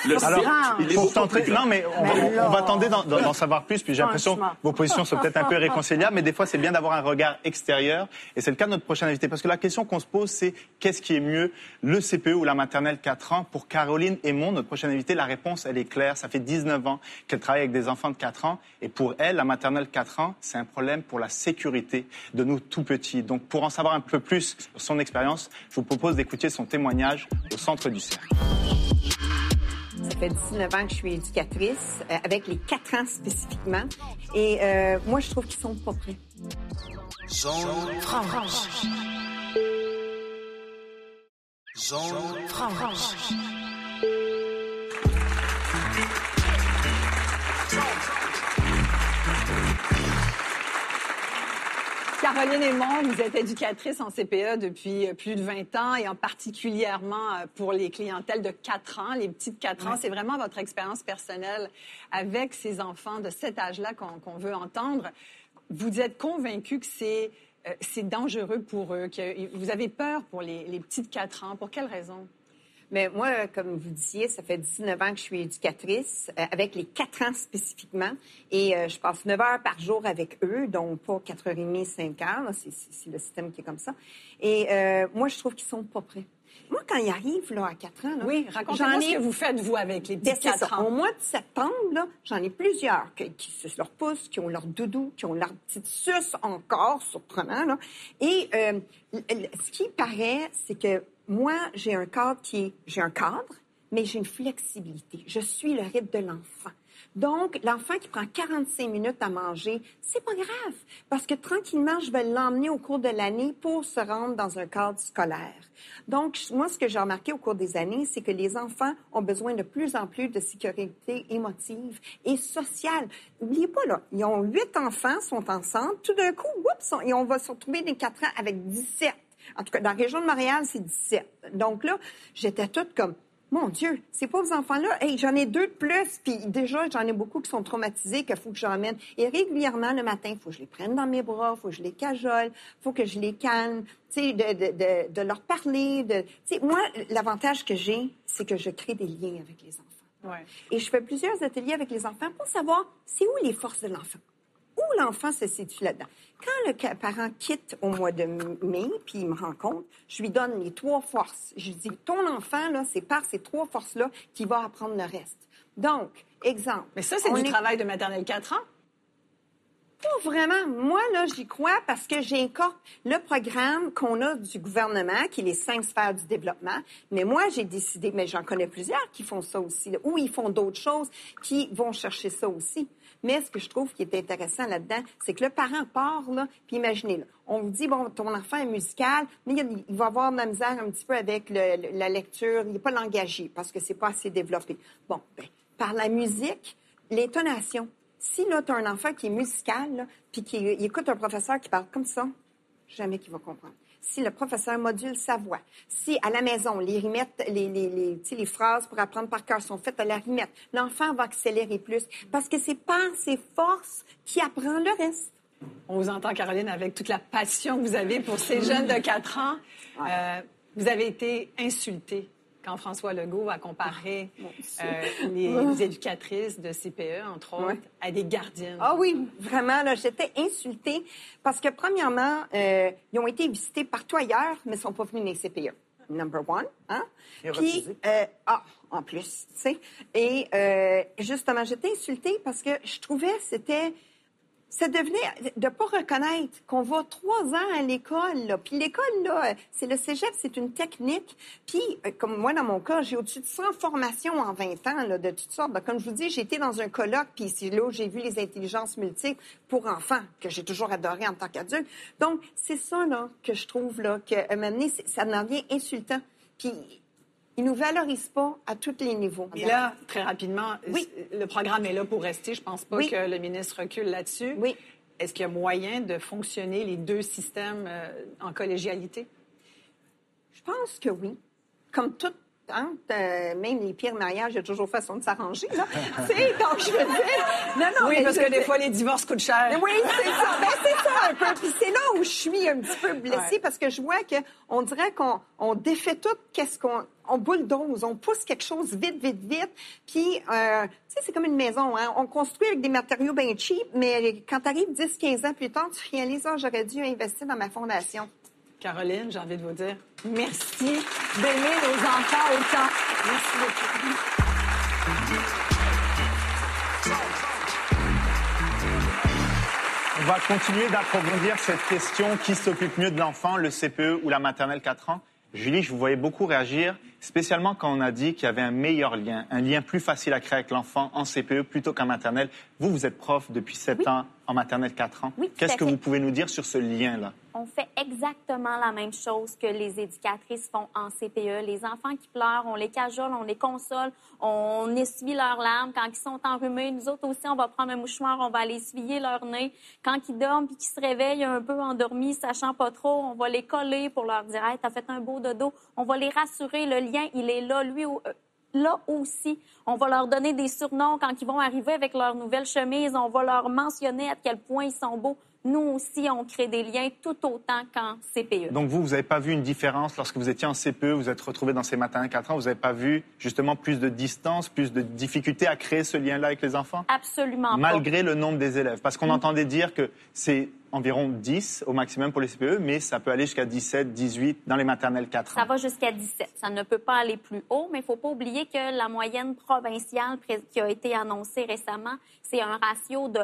[SPEAKER 4] le cirque, il est
[SPEAKER 9] Pour tenter- non, mais on,
[SPEAKER 3] Mais
[SPEAKER 9] on- on va tenter d'en- savoir plus. Puis j'ai l'impression que vos positions sont peut-être un peu irréconciliables, mais des fois, c'est bien d'avoir un regard extérieur. Et c'est le cas de notre prochain invité. Parce que la question qu'on se pose, c'est qu'est-ce qui est mieux, le CPE ou la maternelle 4 ans? Pour Caroline Aymon, notre prochaine invitée, la réponse, elle est claire. Ça fait 19 ans qu'elle travaille avec des enfants de 4 ans. Et pour elle, la maternelle 4 ans, c'est un problème pour la sécurité de nos tout petits. Donc, pour en savoir un peu plus sur son expérience, je vous propose d'écouter son témoignage au centre du cercle.
[SPEAKER 11] Ça fait 19 ans que je suis éducatrice, euh, avec les 4 ans spécifiquement. Et euh, moi, je trouve qu'ils sont pas prêts.
[SPEAKER 12] Zone. Zone.
[SPEAKER 2] Caroline Aymon, vous êtes éducatrice en CPE depuis euh, plus de 20 ans et en particulièrement euh, pour les clientèles de 4 ans, les petites 4 ans. C'est vraiment votre expérience personnelle avec ces enfants de cet âge-là qu'on veut entendre. Vous êtes convaincue que c'est euh, c'est dangereux pour eux, que vous avez peur pour les, les petites 4 ans. Pour quelle raison?
[SPEAKER 11] Mais moi, comme vous disiez, ça fait 19 ans que je suis éducatrice, euh, avec les 4 ans spécifiquement. Et euh, je passe 9 heures par jour avec eux, donc pas 4h30, 5 heures. c'est le système qui est comme ça. Et euh, moi, je trouve qu'ils sont pas prêts. Moi, quand ils arrivent là, à 4 ans, là,
[SPEAKER 2] Oui, racontez-moi
[SPEAKER 11] j'en
[SPEAKER 2] ce
[SPEAKER 11] ai-
[SPEAKER 2] que vous faites, vous, avec les
[SPEAKER 11] Ben,
[SPEAKER 2] petits
[SPEAKER 11] c'est
[SPEAKER 2] 4
[SPEAKER 11] ça.
[SPEAKER 2] ans.
[SPEAKER 11] Au mois de septembre, j'en ai plusieurs qui se leur poussent, qui ont leur doudou, qui ont leur petite suce encore, surprenant. Là. Et euh, ce qui paraît, c'est que moi, j'ai un cadre qui est... J'ai un cadre, mais j'ai une flexibilité. Je suis le rythme de l'enfant. Donc, l'enfant qui prend 45 minutes à manger, c'est pas grave, parce que tranquillement, je vais l'emmener au cours de l'année pour se rendre dans un cadre scolaire. Donc, moi, ce que j'ai remarqué au cours des années, c'est que les enfants ont besoin de plus en plus de sécurité émotive et sociale. N'oubliez pas, là, ils ont huit enfants, sont ensemble, tout d'un coup, oups, on- et on va se retrouver des quatre ans avec 17. En tout cas, dans la région de Montréal, c'est 17. Donc là, j'étais toute comme, mon Dieu, ces pauvres enfants-là, hey, j'en ai deux de plus, puis déjà, j'en ai beaucoup qui sont traumatisés, qu'il faut que j'emmène. Et régulièrement, le matin, il faut que je les prenne dans mes bras, il faut que je les cajole, il faut que je les calme, tu sais, de, de, de, de leur parler. De... Tu sais, moi, l'avantage que j'ai, c'est que je crée des liens avec les enfants.
[SPEAKER 2] Ouais.
[SPEAKER 11] Et je fais plusieurs ateliers avec les enfants pour savoir c'est où les forces de l'enfant. Où l'enfant se situe là-dedans. Quand le parent quitte au mois de mai, puis il me rencontre, je lui donne les trois forces. Je lui dis, ton enfant, là, c'est par ces trois forces-là qu'il va apprendre le reste. Donc, exemple.
[SPEAKER 2] Mais ça, c'est du
[SPEAKER 11] est-
[SPEAKER 2] travail de maternelle 4 ans.
[SPEAKER 11] Pas vraiment. Moi, là, j'y crois parce que j'ai encore le programme qu'on a du gouvernement, qui est les cinq sphères du développement. Mais moi, j'ai décidé, mais j'en connais plusieurs qui font ça aussi, là, ou ils font d'autres choses qui vont chercher ça aussi. Mais ce que je trouve qui est intéressant là-dedans, c'est que le parent part, là, puis imaginez, là, on vous dit, bon, ton enfant est musical, mais il, va avoir de la misère un petit peu avec la lecture, il n'est pas langagé parce que c'est pas assez développé. Bon, ben, par la musique, l'intonation. Si là, tu as un enfant qui est musical, puis qui il écoute un professeur qui parle comme ça, jamais qu'il va comprendre. Si le professeur module sa voix, si à la maison, les rimettes, les, les, les, phrases pour apprendre par cœur sont faites à la rimette, l'enfant va accélérer plus parce que c'est par ses forces qui apprend le reste.
[SPEAKER 2] On vous entend, Caroline, avec toute la passion que vous avez pour ces jeunes de 4 ans. Euh, vous avez été insultée quand François Legault a comparé euh, les éducatrices de CPE, entre autres,
[SPEAKER 11] Ouais.
[SPEAKER 2] à des gardiennes.
[SPEAKER 11] Ah oui, vraiment, là, j'étais insultée parce que, premièrement, euh, ils ont été visités partout ailleurs, mais ils ne sont pas venus dans les CPE. Number one, hein?
[SPEAKER 8] Et
[SPEAKER 11] Puis, euh, ah, en plus, tu sais. Et euh, justement, j'étais insultée parce que je trouvais que c'était ça devenait de pas reconnaître qu'on va trois ans à l'école. Puis l'école, là, c'est le cégep, c'est une technique. Puis, euh, comme moi, dans mon cas, j'ai au-dessus de 100 formations en 20 ans, là, de toutes sortes. Comme je vous dis, j'ai été dans un colloque, puis c'est là j'ai vu les intelligences multiples pour enfants, que j'ai toujours adoré en tant qu'adulte. Donc, c'est ça, là, que je trouve, là, que, c'est- ça en devient insultant. Puis, ils nous valorisent pas à tous les niveaux.
[SPEAKER 2] Et là, très rapidement,
[SPEAKER 11] Oui.
[SPEAKER 2] le programme est là pour rester. Je pense pas
[SPEAKER 11] Oui.
[SPEAKER 2] que le ministre recule là-dessus.
[SPEAKER 11] Oui.
[SPEAKER 2] Est-ce qu'il y a moyen de fonctionner les deux systèmes euh, en collégialité?
[SPEAKER 11] Je pense que oui. Comme tout, hein, euh, même les pires mariages, il y a toujours façon de s'arranger. là. [LAUGHS] tu sais, donc je veux dire... Non, non,
[SPEAKER 2] oui,
[SPEAKER 11] mais
[SPEAKER 2] parce que des fois, les divorces coûtent cher.
[SPEAKER 11] Oui, c'est ça. Ben, c'est ça un peu. Puis c'est là où je suis un petit peu blessée
[SPEAKER 2] Ouais.
[SPEAKER 11] parce que je vois qu'on dirait qu'on on défait tout, qu'est-ce qu'on. On bulldoze, on pousse quelque chose vite, vite, vite. Puis, euh, tu sais, c'est comme une maison. Hein? On construit avec des matériaux bien cheap, mais quand tu arrives 10, 15 ans plus tard, tu réalises, ah, j'aurais dû investir dans ma fondation.
[SPEAKER 2] Caroline, j'ai envie de vous dire merci d'aimer nos enfants autant. Merci beaucoup.
[SPEAKER 9] On va continuer d'approfondir cette question qui s'occupe mieux de l'enfant, le CPE ou la maternelle 4 ans? Julie, je vous voyais beaucoup réagir, spécialement quand on a dit qu'il y avait un meilleur lien, un lien plus facile à créer avec l'enfant en CPE plutôt qu'en maternelle. Vous, vous êtes prof depuis 7 ans en maternelle 4 ans.
[SPEAKER 6] Oui,
[SPEAKER 9] Qu'est-ce que
[SPEAKER 6] fait.
[SPEAKER 9] vous pouvez nous dire sur ce lien-là?
[SPEAKER 6] On fait exactement la même chose que les éducatrices font en CPE. Les enfants qui pleurent, on les cajole, on les console, on essuie leurs larmes. Quand ils sont enrhumés, nous autres aussi, on va prendre un mouchoir, on va aller essuyer leur nez. Quand ils dorment puis qu'ils se réveillent un peu endormis, sachant pas trop, on va les coller pour leur dire Hey, t'as fait un beau dodo. On va les rassurer. Le lien, il est là. Lui, euh, là aussi, on va leur donner des surnoms quand ils vont arriver avec leur nouvelle chemise. On va leur mentionner à quel point ils sont beaux. Nous aussi, on crée des liens tout autant qu'en CPE.
[SPEAKER 9] Donc vous, vous n'avez pas vu une différence lorsque vous étiez en CPE, vous êtes retrouvé dans ces maternelles 4 ans, vous n'avez pas vu justement plus de distance, plus de difficulté à créer ce lien-là avec les enfants?
[SPEAKER 6] Absolument pas.
[SPEAKER 9] Malgré le nombre des élèves. Parce qu'on entendait dire que c'est environ 10 au maximum pour les CPE, mais ça peut aller jusqu'à 17, 18 dans les maternelles 4 ans.
[SPEAKER 6] Ça va jusqu'à 17. Ça ne peut pas aller plus haut, mais il ne faut pas oublier que la moyenne provinciale qui a été annoncée récemment, c'est un ratio de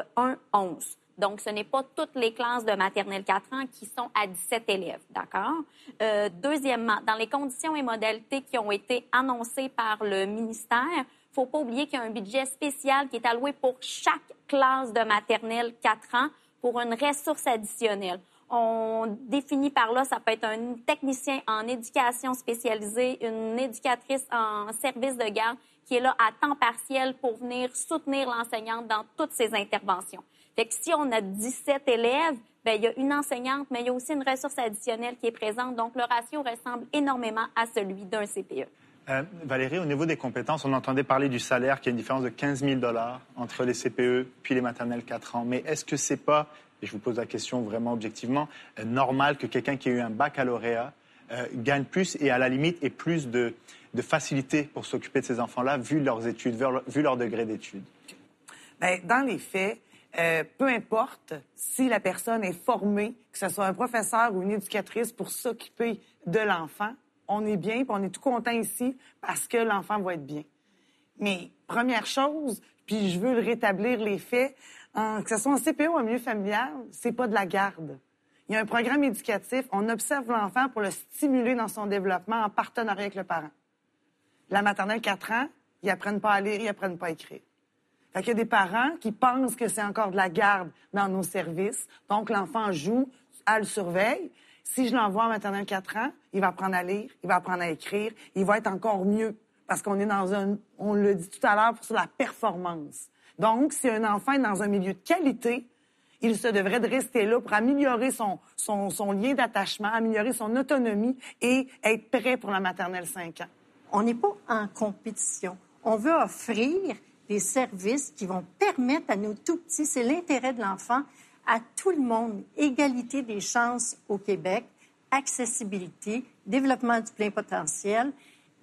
[SPEAKER 6] 1-11. Donc, ce n'est pas toutes les classes de maternelle 4 ans qui sont à 17 élèves, d'accord? Euh, deuxièmement, dans les conditions et modalités qui ont été annoncées par le ministère, faut pas oublier qu'il y a un budget spécial qui est alloué pour chaque classe de maternelle 4 ans pour une ressource additionnelle. On définit par là, ça peut être un technicien en éducation spécialisée, une éducatrice en service de garde qui est là à temps partiel pour venir soutenir l'enseignante dans toutes ses interventions. Fait que si on a 17 élèves, ben, il y a une enseignante, mais il y a aussi une ressource additionnelle qui est présente. Donc, le ratio ressemble énormément à celui d'un. CPE.
[SPEAKER 9] Euh, Valérie, au niveau des compétences, on entendait parler du salaire, qu'il y a une différence de 15 000 entre les CPE puis les maternelles 4 ans. Mais est-ce que c'est pas, et je vous pose la question vraiment objectivement, euh, normal que quelqu'un qui a eu un baccalauréat euh, gagne plus et à la limite ait plus de, de facilité pour s'occuper de ces enfants-là, vu leurs études, vu leur, vu leur degré d'études?
[SPEAKER 8] Bien, dans les faits, euh, peu importe si la personne est formée, que ce soit un professeur ou une éducatrice pour s'occuper de l'enfant, on est bien, on est tout content ici parce que l'enfant va être bien. Mais première chose, puis je veux rétablir les faits, que ce soit en CPO ou en milieu familial, c'est pas de la garde. Il y a un programme éducatif, on observe l'enfant pour le stimuler dans son développement en partenariat avec le parent. La maternelle 4 ans, ils apprennent pas à lire, ils apprennent pas à écrire. Fait qu'il y a des parents qui pensent que c'est encore de la garde dans nos services. Donc, l'enfant joue, elle le surveille. Si je l'envoie en maternelle 4 ans, il va apprendre à lire, il va apprendre à écrire, il va être encore mieux. Parce qu'on est dans un, on le dit tout à l'heure, sur la performance. Donc, si un enfant est dans un milieu de qualité, il se devrait de rester là pour améliorer son, son, son lien d'attachement, améliorer son autonomie et être prêt pour la maternelle 5 ans.
[SPEAKER 3] On n'est pas en compétition. On veut offrir des services qui vont permettre à nos tout petits, c'est l'intérêt de l'enfant, à tout le monde, égalité des chances au Québec, accessibilité, développement du plein potentiel.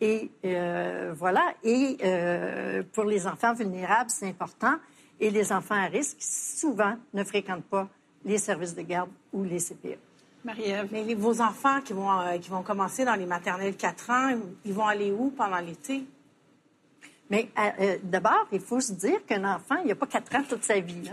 [SPEAKER 3] Et euh, voilà. Et euh, pour les enfants vulnérables, c'est important. Et les enfants à risque, souvent, ne fréquentent pas les services de garde ou les CPE.
[SPEAKER 2] Marie-Ève.
[SPEAKER 5] Mais les- vos enfants qui vont, euh, qui vont commencer dans les maternelles 4 ans, ils vont aller où pendant l'été?
[SPEAKER 3] Mais euh, euh, d'abord, il faut se dire qu'un enfant, il n'a pas quatre ans toute sa vie. là.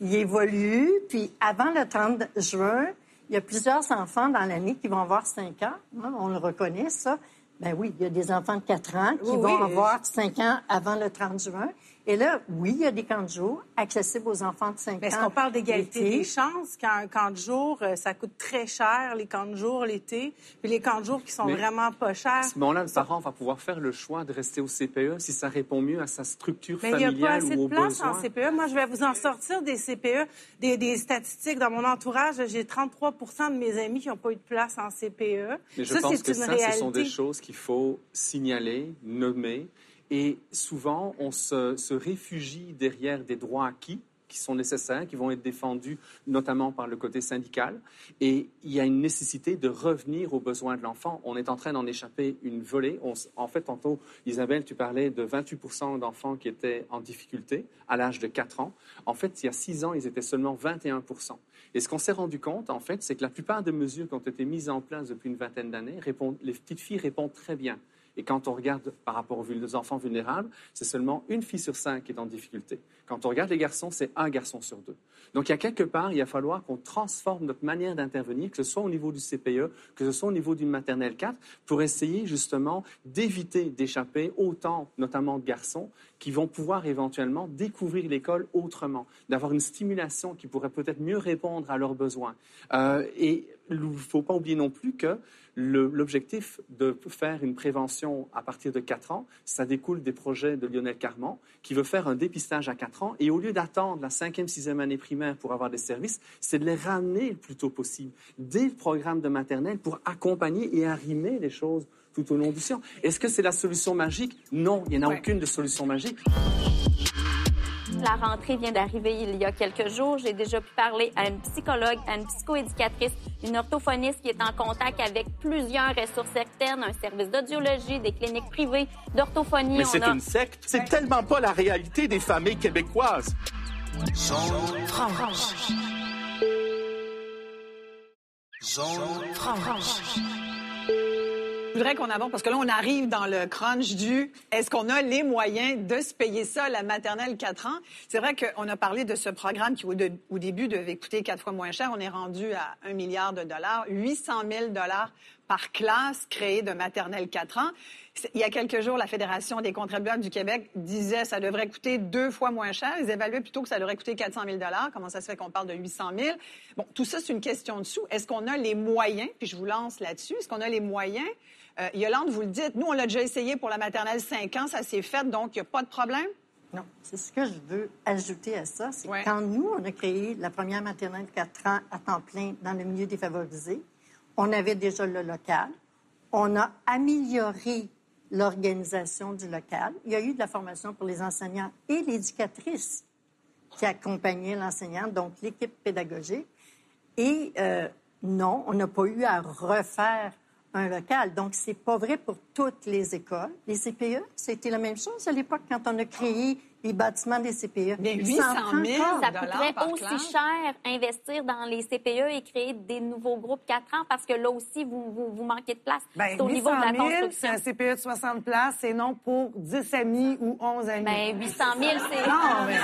[SPEAKER 3] Il évolue, puis avant le 30 juin, il y a plusieurs enfants dans l'année qui vont avoir 5 ans. Hein, On le reconnaît, ça. Ben oui, il y a des enfants de 4 ans qui
[SPEAKER 5] Oui,
[SPEAKER 3] vont
[SPEAKER 5] oui.
[SPEAKER 3] avoir 5 ans avant le 30 juin. Et là, oui, il y a des camps de jour accessibles aux enfants de 5 ans.
[SPEAKER 5] Mais est-ce qu'on parle d'égalité des chances? Quand un camp de jour, euh, ça coûte très cher, les camps de jour l'été, puis les camps de jour qui sont
[SPEAKER 7] Mais-
[SPEAKER 5] vraiment pas chers?
[SPEAKER 7] À ce moment-là, le parent va pouvoir faire le choix de rester au CPE si ça répond mieux à sa structure
[SPEAKER 5] Mais il n'y a
[SPEAKER 7] familiale
[SPEAKER 5] pas assez
[SPEAKER 7] ou
[SPEAKER 5] de place
[SPEAKER 7] besoins.
[SPEAKER 5] en CPE. Moi, je vais vous en sortir des CPE, des, des statistiques. Dans mon entourage, j'ai 33 de mes amis qui n'ont pas eu de place en CPE.
[SPEAKER 7] Mais je
[SPEAKER 5] ça,
[SPEAKER 7] pense
[SPEAKER 5] c'est
[SPEAKER 7] que
[SPEAKER 5] une
[SPEAKER 7] ça,
[SPEAKER 5] réalité.
[SPEAKER 7] ce sont des choses qu'il faut signaler, nommer. Et souvent, on se, réfugie derrière des droits acquis qui sont nécessaires, qui vont être défendus notamment par le côté syndical. Et il y a une nécessité de revenir aux besoins de l'enfant. On est en train d'en échapper une volée. On en fait, tantôt, Isabelle, tu parlais de 28% d'enfants qui étaient en difficulté à l'âge de 4 ans. En fait, il y a 6 ans, ils étaient seulement 21 Et ce qu'on s'est rendu compte, en fait, c'est que la plupart des mesures qui ont été mises en place depuis une vingtaine d'années, les petites filles répondent très bien. Et quand on regarde par rapport aux enfants vulnérables, c'est seulement une fille sur cinq qui est en difficulté. Quand on regarde les garçons, c'est un garçon sur deux. Donc, il y a quelque part, il va falloir qu'on transforme notre manière d'intervenir, que ce soit au niveau du CPE, que ce soit au niveau d'une maternelle 4, pour essayer justement d'éviter d'échapper autant, notamment de garçons, qui vont pouvoir éventuellement découvrir l'école autrement, d'avoir une stimulation qui pourrait peut-être mieux répondre à leurs besoins. Euh, il ne faut pas oublier non plus que l'objectif de faire une prévention à partir de 4 ans, ça découle des projets de Lionel Carman, qui veut faire un dépistage à 4 ans. Et au lieu d'attendre la cinquième, sixième année primaire pour avoir des services, c'est de les ramener le plus tôt possible, dès le programme de maternelle, pour accompagner et arrimer les choses tout au long du science. Est-ce que c'est la solution magique? Non, il n'y en a
[SPEAKER 2] Ouais.
[SPEAKER 7] aucune de solution magique.
[SPEAKER 6] La rentrée vient d'arriver il y a quelques jours. J'ai déjà pu parler à une psychologue, à une psychoéducatrice, une orthophoniste qui est en contact avec plusieurs ressources externes, un service d'audiologie, des cliniques privées d'orthophonie.
[SPEAKER 4] Mais c'est
[SPEAKER 6] a-
[SPEAKER 4] une secte. C'est tellement pas la réalité des familles québécoises.
[SPEAKER 12] Zone franche. Zone franche.
[SPEAKER 2] Je voudrais qu'on avance parce que là, on arrive dans le crunch du est-ce qu'on a les moyens de se payer ça, la maternelle 4 ans? C'est vrai qu'on a parlé de ce programme qui, au, début, devait coûter quatre fois moins cher. On est rendu à un milliard de dollars, 800 000 dollars par classe créée de maternelle 4 ans. Il y a quelques jours, la Fédération des contribuables du Québec disait que ça devrait coûter deux fois moins cher. Ils évaluaient plutôt que ça devrait coûter 400 000 Comment ça se fait qu'on parle de 800 000 Bon, tout ça, c'est une question de sous. Est-ce qu'on a les moyens? Puis je vous lance là-dessus. Est-ce qu'on a les moyens? Euh, Yolande, vous le dites, nous, on l'a déjà essayé pour la maternelle 5 ans, ça s'est fait, donc il n'y a pas de problème?
[SPEAKER 3] Non, c'est ce que je veux ajouter à ça. C'est
[SPEAKER 2] Ouais.
[SPEAKER 3] quand nous, on a créé la première maternelle 4 ans à temps plein dans le milieu défavorisé, on avait déjà le local. On a amélioré l'organisation du local. Il y a eu de la formation pour les enseignants et l'éducatrice qui accompagnait l'enseignant, donc l'équipe pédagogique. Et euh, non, on n'a pas eu à refaire un local. Donc, c'est pas vrai pour toutes les écoles. Les CPE, c'était la même chose à l'époque quand on a créé les bâtiments des CPE.
[SPEAKER 2] Mais
[SPEAKER 3] Il
[SPEAKER 2] 800
[SPEAKER 3] s'en prend
[SPEAKER 2] 000
[SPEAKER 3] pas.
[SPEAKER 6] Ça
[SPEAKER 2] dollars
[SPEAKER 6] coûterait
[SPEAKER 2] par
[SPEAKER 6] aussi
[SPEAKER 2] classe.
[SPEAKER 6] cher investir dans les CPE et créer des nouveaux groupes 4 ans parce que là aussi, vous, vous, vous manquez de place.
[SPEAKER 8] Ben,
[SPEAKER 6] c'est au
[SPEAKER 8] 800
[SPEAKER 6] niveau de la
[SPEAKER 8] 000, c'est
[SPEAKER 6] construction.
[SPEAKER 8] un CPE de 60 places et non pour 10 amis ou 11 amis.
[SPEAKER 6] Ben, 800 000, c'est...
[SPEAKER 8] non, mais...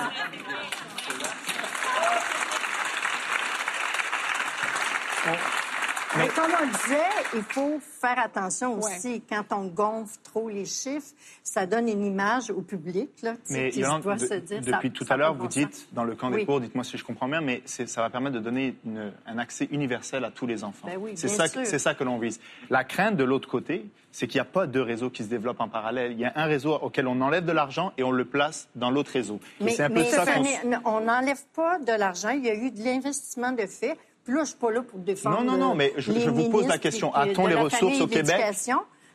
[SPEAKER 3] Mais comme on le disait, il faut faire attention aussi. Quand on gonfle trop les chiffres, ça donne une image au public là,
[SPEAKER 9] Mais
[SPEAKER 3] qui
[SPEAKER 9] Yolande,
[SPEAKER 3] doit
[SPEAKER 9] de-
[SPEAKER 3] se dire.
[SPEAKER 9] depuis
[SPEAKER 3] ça-
[SPEAKER 9] tout
[SPEAKER 3] ça
[SPEAKER 9] à l'heure, vous dites, dans le camp des
[SPEAKER 3] Oui.
[SPEAKER 9] pauvres, dites-moi si je comprends bien, mais ça va permettre de donner une- un accès universel à tous les enfants.
[SPEAKER 3] Ben oui,
[SPEAKER 9] c'est ça,
[SPEAKER 3] sûr.
[SPEAKER 9] c'est ça que l'on vise. La crainte de l'autre côté, c'est qu'il n'y a pas deux réseaux qui se développent en parallèle. Il y a un réseau auquel on enlève de l'argent et on le place dans l'autre réseau.
[SPEAKER 3] Mais,
[SPEAKER 9] c'est un peu
[SPEAKER 3] mais
[SPEAKER 9] ça qu'on...
[SPEAKER 3] on n'enlève pas de l'argent. Il y a eu de l'investissement de fait. Puis là, je ne suis pas là pour défendre.
[SPEAKER 9] Non, non, non, mais je, je vous pose la question. A-t-on les ressources au Québec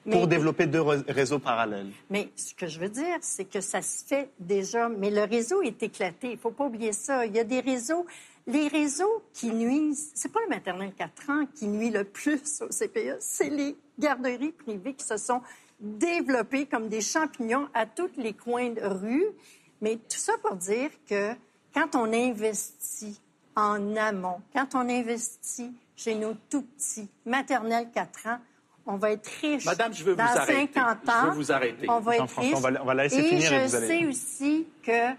[SPEAKER 9] pour
[SPEAKER 3] Mais-
[SPEAKER 9] développer deux réseaux parallèles?
[SPEAKER 3] Mais ce que je veux dire, c'est que ça se fait déjà. Mais le réseau est éclaté. Il ne faut pas oublier ça. Il y a des réseaux. Les réseaux qui nuisent, c'est pas le maternel 4 ans qui nuit le plus au CPE, c'est les garderies privées qui se sont développées comme des champignons à tous les coins de rue. Mais tout ça pour dire que quand on investit en amont, quand on investit chez nos tout petits, maternelle 4 ans, on va être riche.
[SPEAKER 4] Madame, je veux vous
[SPEAKER 3] Dans
[SPEAKER 4] arrêter.
[SPEAKER 3] 50 ans,
[SPEAKER 4] Je veux vous arrêter.
[SPEAKER 3] On va être riche.
[SPEAKER 9] on va on va la laisser
[SPEAKER 3] et
[SPEAKER 9] finir et
[SPEAKER 3] je
[SPEAKER 9] vous allez-
[SPEAKER 3] sais aussi que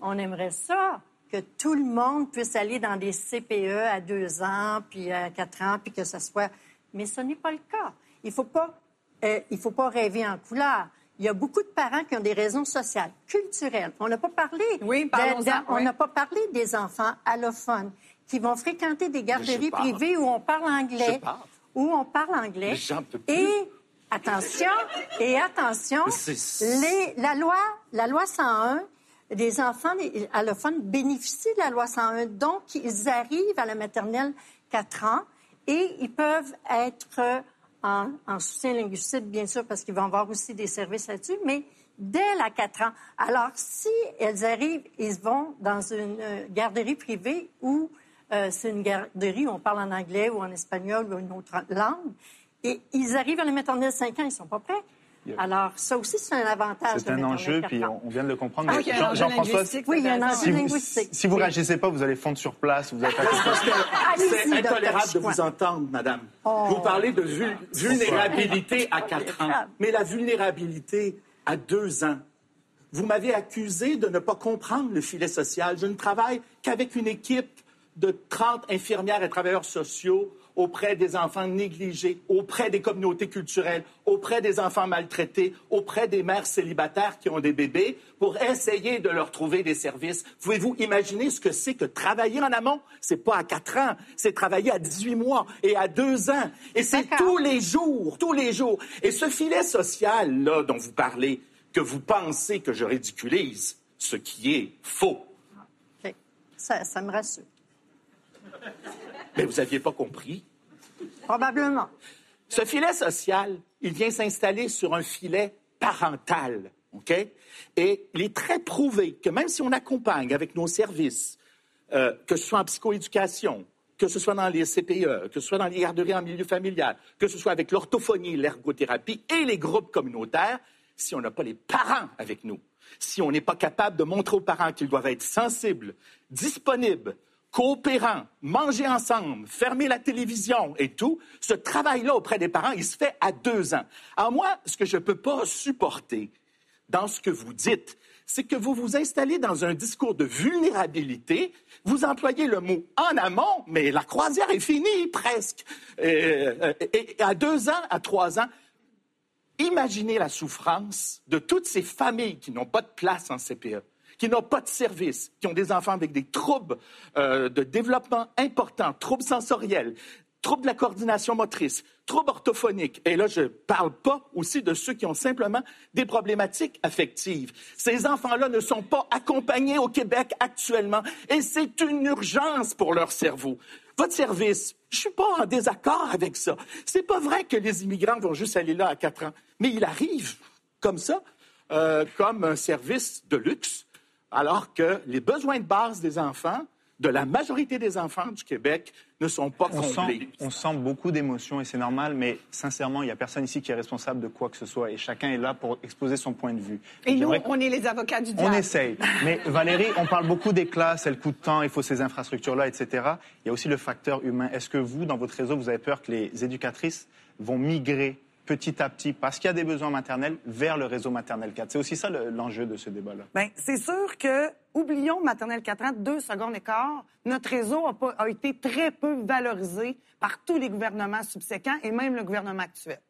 [SPEAKER 3] on aimerait ça, que tout le monde puisse aller dans des CPE à deux ans, puis à quatre ans, puis que ce soit... Mais ce n'est pas le cas. Il ne faut, pas, euh, il faut pas rêver en couleur. Il y a beaucoup de parents qui ont des raisons sociales, culturelles. On n'a pas parlé.
[SPEAKER 2] Oui,
[SPEAKER 3] de-
[SPEAKER 2] parlons-en,
[SPEAKER 3] de- On
[SPEAKER 2] oui.
[SPEAKER 3] n'a pas parlé des enfants allophones qui vont fréquenter des garderies privées où on parle anglais,
[SPEAKER 4] Je parle.
[SPEAKER 3] où on parle anglais.
[SPEAKER 4] Mais j'en peux plus.
[SPEAKER 3] Et attention, et attention,
[SPEAKER 4] C'est-
[SPEAKER 3] les- la loi, la loi 101, les enfants allophones bénéficient de la loi 101, donc ils arrivent à la maternelle 4 ans et ils peuvent être en, en soutien linguistique, bien sûr, parce qu'ils vont avoir aussi des services là-dessus, mais dès la 4 ans. Alors, si elles arrivent, ils vont dans une euh, garderie privée où euh, c'est une garderie où on parle en anglais ou en espagnol ou une autre langue, et ils arrivent à la maternelle 5 ans, ils ne sont pas prêts. Alors, ça aussi, c'est un avantage.
[SPEAKER 9] C'est un enjeu,
[SPEAKER 3] 4
[SPEAKER 9] puis on, on vient de le comprendre.
[SPEAKER 2] Ah,
[SPEAKER 9] Mais
[SPEAKER 2] il y a un
[SPEAKER 9] Jean-
[SPEAKER 2] enjeu
[SPEAKER 9] Jean-François,
[SPEAKER 2] linguistique,
[SPEAKER 3] Oui, il y a un enjeu
[SPEAKER 9] si vous,
[SPEAKER 3] linguistique.
[SPEAKER 9] si vous
[SPEAKER 3] Oui.
[SPEAKER 9] réagissez pas, vous allez fondre sur place. Vous
[SPEAKER 3] Allez-y,
[SPEAKER 4] c'est intolérable de vous entendre, madame.
[SPEAKER 3] Oh.
[SPEAKER 4] Vous parlez de vul- vulnérabilité à 4 ans, mais la vulnérabilité à 2 ans. Vous m'avez accusé de ne pas comprendre le filet social. Je ne travaille qu'avec une équipe de 30 infirmières et travailleurs sociaux auprès des enfants négligés, auprès des communautés culturelles, auprès des enfants maltraités, auprès des mères célibataires qui ont des bébés, pour essayer de leur trouver des services. Pouvez-vous imaginer ce que c'est que travailler en amont? C'est pas à 4 ans, c'est travailler à 18 mois et à 2 ans. Et c'est tous les jours, tous les jours. Et ce filet social-là dont vous parlez, que vous pensez que je ridiculise, ce qui est faux.
[SPEAKER 3] Ça, ça me rassure.
[SPEAKER 4] Mais vous n'aviez pas compris.
[SPEAKER 3] Probablement.
[SPEAKER 4] Ce filet social, il vient s'installer sur un filet parental. OK? Et il est très prouvé que même si on accompagne avec nos services, euh, que ce soit en psychoéducation, que ce soit dans les CPE, que ce soit dans les garderies en milieu familial, que ce soit avec l'orthophonie, l'ergothérapie et les groupes communautaires, si on n'a pas les parents avec nous, si on n'est pas capable de montrer aux parents qu'ils doivent être sensibles, disponibles, coopérants, manger ensemble, fermer la télévision et tout, ce travail-là auprès des parents, il se fait à deux ans. Alors moi, ce que je ne peux pas supporter dans ce que vous dites, c'est que vous vous installez dans un discours de vulnérabilité, vous employez le mot en amont, mais la croisière est finie presque. Euh, euh, et à deux ans, à trois ans, Imaginez la souffrance de toutes ces familles qui n'ont pas de place en CPE, qui n'ont pas de service, qui ont des enfants avec des troubles euh, de développement importants, troubles sensoriels, troubles de la coordination motrice, troubles orthophoniques. Et là, je ne parle pas aussi de ceux qui ont simplement des problématiques affectives. Ces enfants-là ne sont pas accompagnés au Québec actuellement et c'est une urgence pour leur cerveau. Votre service, je suis pas en désaccord avec ça. C'est pas vrai que les immigrants vont juste aller là à quatre ans, mais il arrive comme ça, euh, comme un service de luxe, alors que les besoins de base des enfants de la majorité des enfants du Québec ne sont pas
[SPEAKER 9] On
[SPEAKER 4] comblés.
[SPEAKER 9] sent, on sent beaucoup d'émotions et c'est normal, mais sincèrement, il n'y a personne ici qui est responsable de quoi que ce soit et chacun est là pour exposer son point de vue.
[SPEAKER 2] Et nous, on est les avocats du
[SPEAKER 9] On
[SPEAKER 2] diable.
[SPEAKER 9] essaye. Mais Valérie, on parle beaucoup des classes, elles coûtent tant, il faut ces infrastructures-là, etc. Il y a aussi le facteur humain. Est-ce que vous, dans votre réseau, vous avez peur que les éducatrices vont migrer petit à petit, parce qu'il y a des besoins maternels, vers le réseau maternel 4 C'est aussi ça le- l'enjeu de ce débat-là.
[SPEAKER 8] Bien, c'est sûr que, oublions maternelle 4 ans, deux secondes et quart, notre réseau a, été très peu valorisé par tous les gouvernements subséquents et même le gouvernement actuel.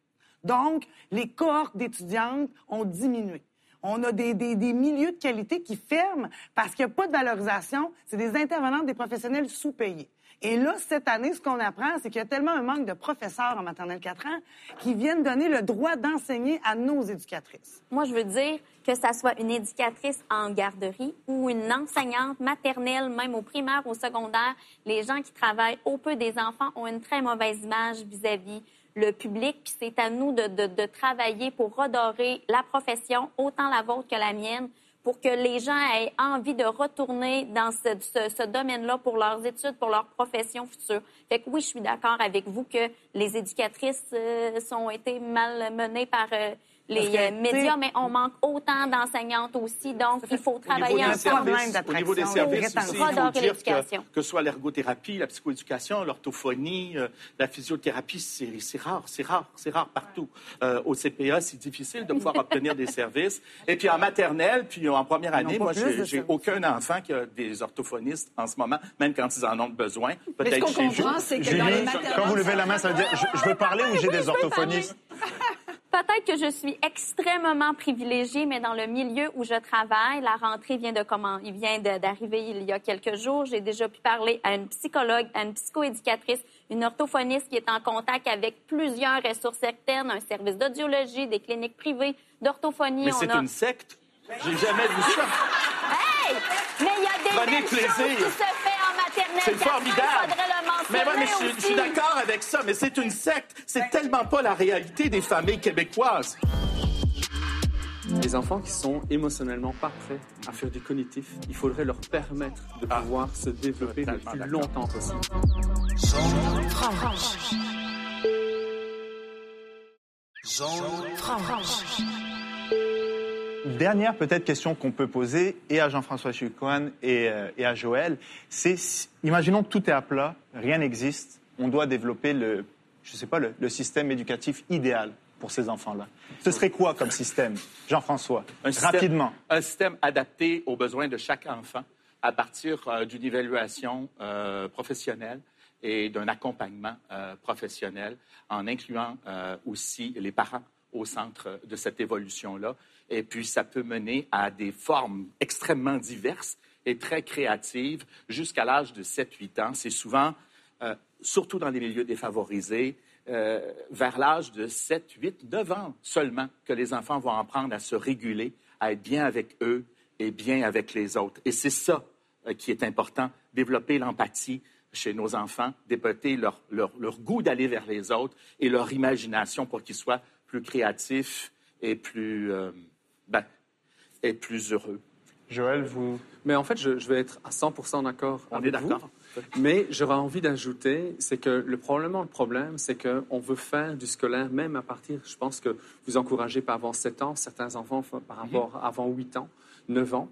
[SPEAKER 8] Donc, les cohortes d'étudiantes ont diminué. On a des milieux de qualité qui ferment parce qu'il n'y a pas de valorisation. C'est des intervenantes, des professionnels sous-payés. Et là, cette année, ce qu'on apprend, c'est qu'il y a tellement un manque de professeurs en maternelle 4 ans qui viennent donner le droit d'enseigner à nos éducatrices.
[SPEAKER 6] Moi, je veux dire que ça soit une éducatrice en garderie ou une enseignante maternelle, même au primaire, au secondaire, les gens qui travaillent au peu des enfants ont une très mauvaise image vis-à-vis le public. Puis c'est à nous de, travailler pour redorer la profession, autant la vôtre que la mienne, pour que les gens aient envie de retourner dans ce, domaine-là pour leurs études, pour leur profession future. Fait que oui, je suis d'accord avec vous que les éducatrices euh, sont été mal menées par euh, les
[SPEAKER 8] que,
[SPEAKER 6] euh, médias, mais on manque autant d'enseignantes aussi. Donc, il faut
[SPEAKER 4] Au niveau
[SPEAKER 6] travailler
[SPEAKER 4] des
[SPEAKER 6] ensemble.
[SPEAKER 4] au niveau des services aussi, il faut dire que, que ce soit l'ergothérapie, la psychoéducation, l'orthophonie, euh, la physiothérapie, c'est rare, c'est rare, c'est rare partout. Euh, au CPA, c'est difficile de pouvoir obtenir des services. Et puis en maternelle, puis en première année, moi, j'ai aucun enfant qui a des orthophonistes en ce moment, même quand ils en ont besoin.
[SPEAKER 2] Mais ce
[SPEAKER 4] Peut-être
[SPEAKER 2] qu'on
[SPEAKER 4] chez vous.
[SPEAKER 2] comprend, c'est que
[SPEAKER 9] Julie,
[SPEAKER 2] dans les
[SPEAKER 9] quand vous levez la main, ça veut dire je, je veux parler ou j'ai des orthophonistes? [LAUGHS]
[SPEAKER 6] Peut-être que je suis extrêmement privilégiée, mais dans le milieu où je travaille, la rentrée vient de comment Il vient d'arriver il y a quelques jours. J'ai déjà pu parler à une psychologue, à une psychoéducatrice, une orthophoniste qui est en contact avec plusieurs ressources externes, un service d'audiologie, des cliniques privées d'orthophonie.
[SPEAKER 4] Mais c'est
[SPEAKER 6] a-
[SPEAKER 4] une secte? J'ai jamais vu ça.
[SPEAKER 6] Hey! Mais il y a des belles choses qui se fait maternelle.
[SPEAKER 4] C'est formidable. Mais, ouais, mais je, suis- je suis
[SPEAKER 6] aussi.
[SPEAKER 4] d'accord avec ça, mais c'est une secte. C'est tellement pas la réalité des familles québécoises.
[SPEAKER 7] Les enfants qui sont émotionnellement pas prêts à faire du cognitif, il faudrait leur permettre de pouvoir se développer le plus longtemps possible.
[SPEAKER 12] Zone franche. Zone franche.
[SPEAKER 9] Dernière peut-être question qu'on peut poser et à Jean-François Chicoine et, euh, et à Joël, c'est imaginons que tout est à plat, rien n'existe, on doit développer le, je sais pas, le, le système éducatif idéal pour ces enfants-là. Ce serait quoi comme système, Jean-François Rapidement?
[SPEAKER 4] un système adapté aux besoins de chaque enfant à partir euh, d'une évaluation euh, professionnelle et d'un accompagnement euh, professionnel en incluant aussi les parents au centre de cette évolution-là. Et puis, ça peut mener à des formes extrêmement diverses et très créatives jusqu'à l'âge de 7-8 ans. C'est souvent, euh, surtout dans les milieux défavorisés, euh, vers l'âge de 7, 8, 9 ans seulement que les enfants vont apprendre à se réguler, à être bien avec eux et bien avec les autres. Et c'est ça euh, qui est important, développer l'empathie chez nos enfants, développer leur, goût d'aller vers les autres et leur imagination pour qu'ils soient plus créatifs et plus, et plus heureux.
[SPEAKER 9] Joël, vous...
[SPEAKER 7] Mais en fait, je, je vais être à 100% d'accord
[SPEAKER 4] On
[SPEAKER 7] avec
[SPEAKER 4] est
[SPEAKER 7] vous.
[SPEAKER 4] d'accord?
[SPEAKER 7] Mais j'aurais envie d'ajouter, c'est que le probablement le problème, c'est qu'on veut faire du scolaire même à partir, je pense que vous encouragez pas avant 7 ans, certains enfants par rapport avant 8 ans, 9 ans.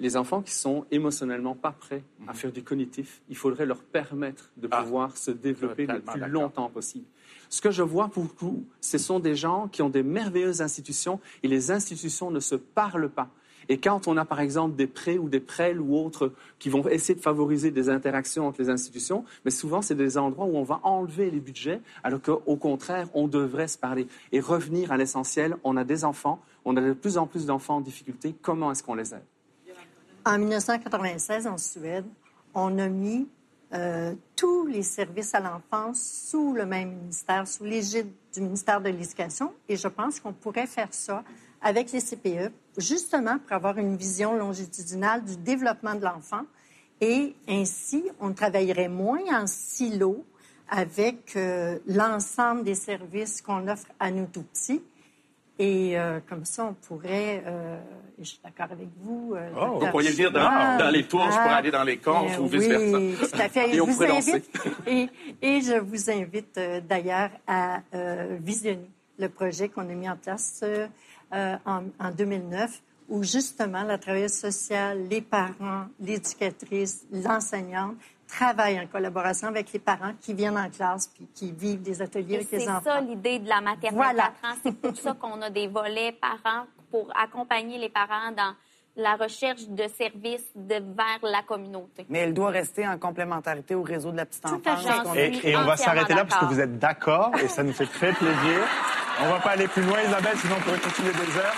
[SPEAKER 7] Les enfants qui sont émotionnellement pas prêts à faire du cognitif, il faudrait leur permettre de
[SPEAKER 4] Ah,
[SPEAKER 7] pouvoir se développer le plus longtemps possible. Ce que je vois beaucoup, ce sont des gens qui ont des merveilleuses institutions et les institutions ne se parlent pas. Et quand on a, par exemple, des prêts ou des prêles ou autres qui vont essayer de favoriser des interactions entre les institutions, mais souvent, c'est des endroits où on va enlever les budgets, alors qu'au contraire, on devrait se parler et revenir à l'essentiel. On a des enfants, on a de plus en plus d'enfants en difficulté. Comment est-ce qu'on les aide?
[SPEAKER 3] En 1996, en Suède, on a mis euh, tous les services à l'enfance sous le même ministère, sous l'égide du ministère de l'Éducation. Et je pense qu'on pourrait faire ça avec les CPE, justement pour avoir une vision longitudinale du développement de l'enfant. Et ainsi, on travaillerait moins en silo avec euh, l'ensemble des services qu'on offre à nos tout-petits. Et euh, comme ça, on pourrait, euh, et je suis d'accord avec vous. euh,
[SPEAKER 4] Oh, vous pourriez venir dans, les tours, je pourrais aller dans les corps
[SPEAKER 3] Euh,
[SPEAKER 4] ou
[SPEAKER 3] oui,
[SPEAKER 4] vice-versa.
[SPEAKER 3] tout à fait. [LAUGHS]
[SPEAKER 4] Et
[SPEAKER 3] je
[SPEAKER 4] on
[SPEAKER 3] vous invite, [LAUGHS] et, et je vous invite euh, d'ailleurs à euh, visionner le projet qu'on a mis en place en, en 2009, où justement la travailleuse sociale, les parents, l'éducatrice, l'enseignante travaillent en collaboration avec les parents qui viennent en classe puis qui vivent des ateliers
[SPEAKER 6] Et
[SPEAKER 3] avec
[SPEAKER 6] c'est
[SPEAKER 3] les enfants.
[SPEAKER 6] ça l'idée de la maternelle
[SPEAKER 3] Voilà.
[SPEAKER 6] 4 ans. C'est pour ça qu'on a des volets parents pour accompagner les parents dans la recherche de services de, vers la communauté.
[SPEAKER 8] Mais elle doit rester en complémentarité au réseau de la petite enfance.
[SPEAKER 9] Et, et on va s'arrêter là parce que vous êtes d'accord et ça nous fait très plaisir. On va pas aller plus loin, Isabelle, sinon on pourrait continuer des heures.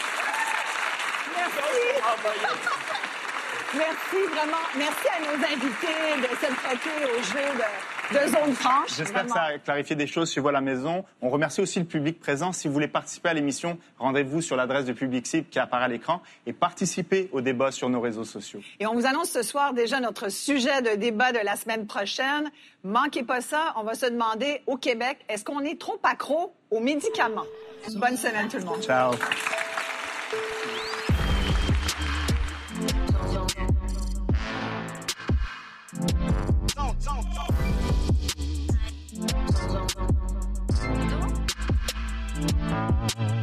[SPEAKER 2] Merci vraiment. Merci à nos invités de s'être prêtés au jeu de, de zone franche.
[SPEAKER 9] J'espère que ça a clarifié des choses à la maison. On remercie aussi le public présent. Si vous voulez participer à l'émission, rendez-vous sur l'adresse de Public Cible qui apparaît à l'écran et participez au débat sur nos réseaux sociaux.
[SPEAKER 2] Et on vous annonce ce soir déjà notre sujet de débat de la semaine prochaine. Manquez pas ça. On va se demander au Québec, est-ce qu'on est trop accro aux médicaments? Bonne semaine tout le monde.
[SPEAKER 9] Ciao. Mm-hmm.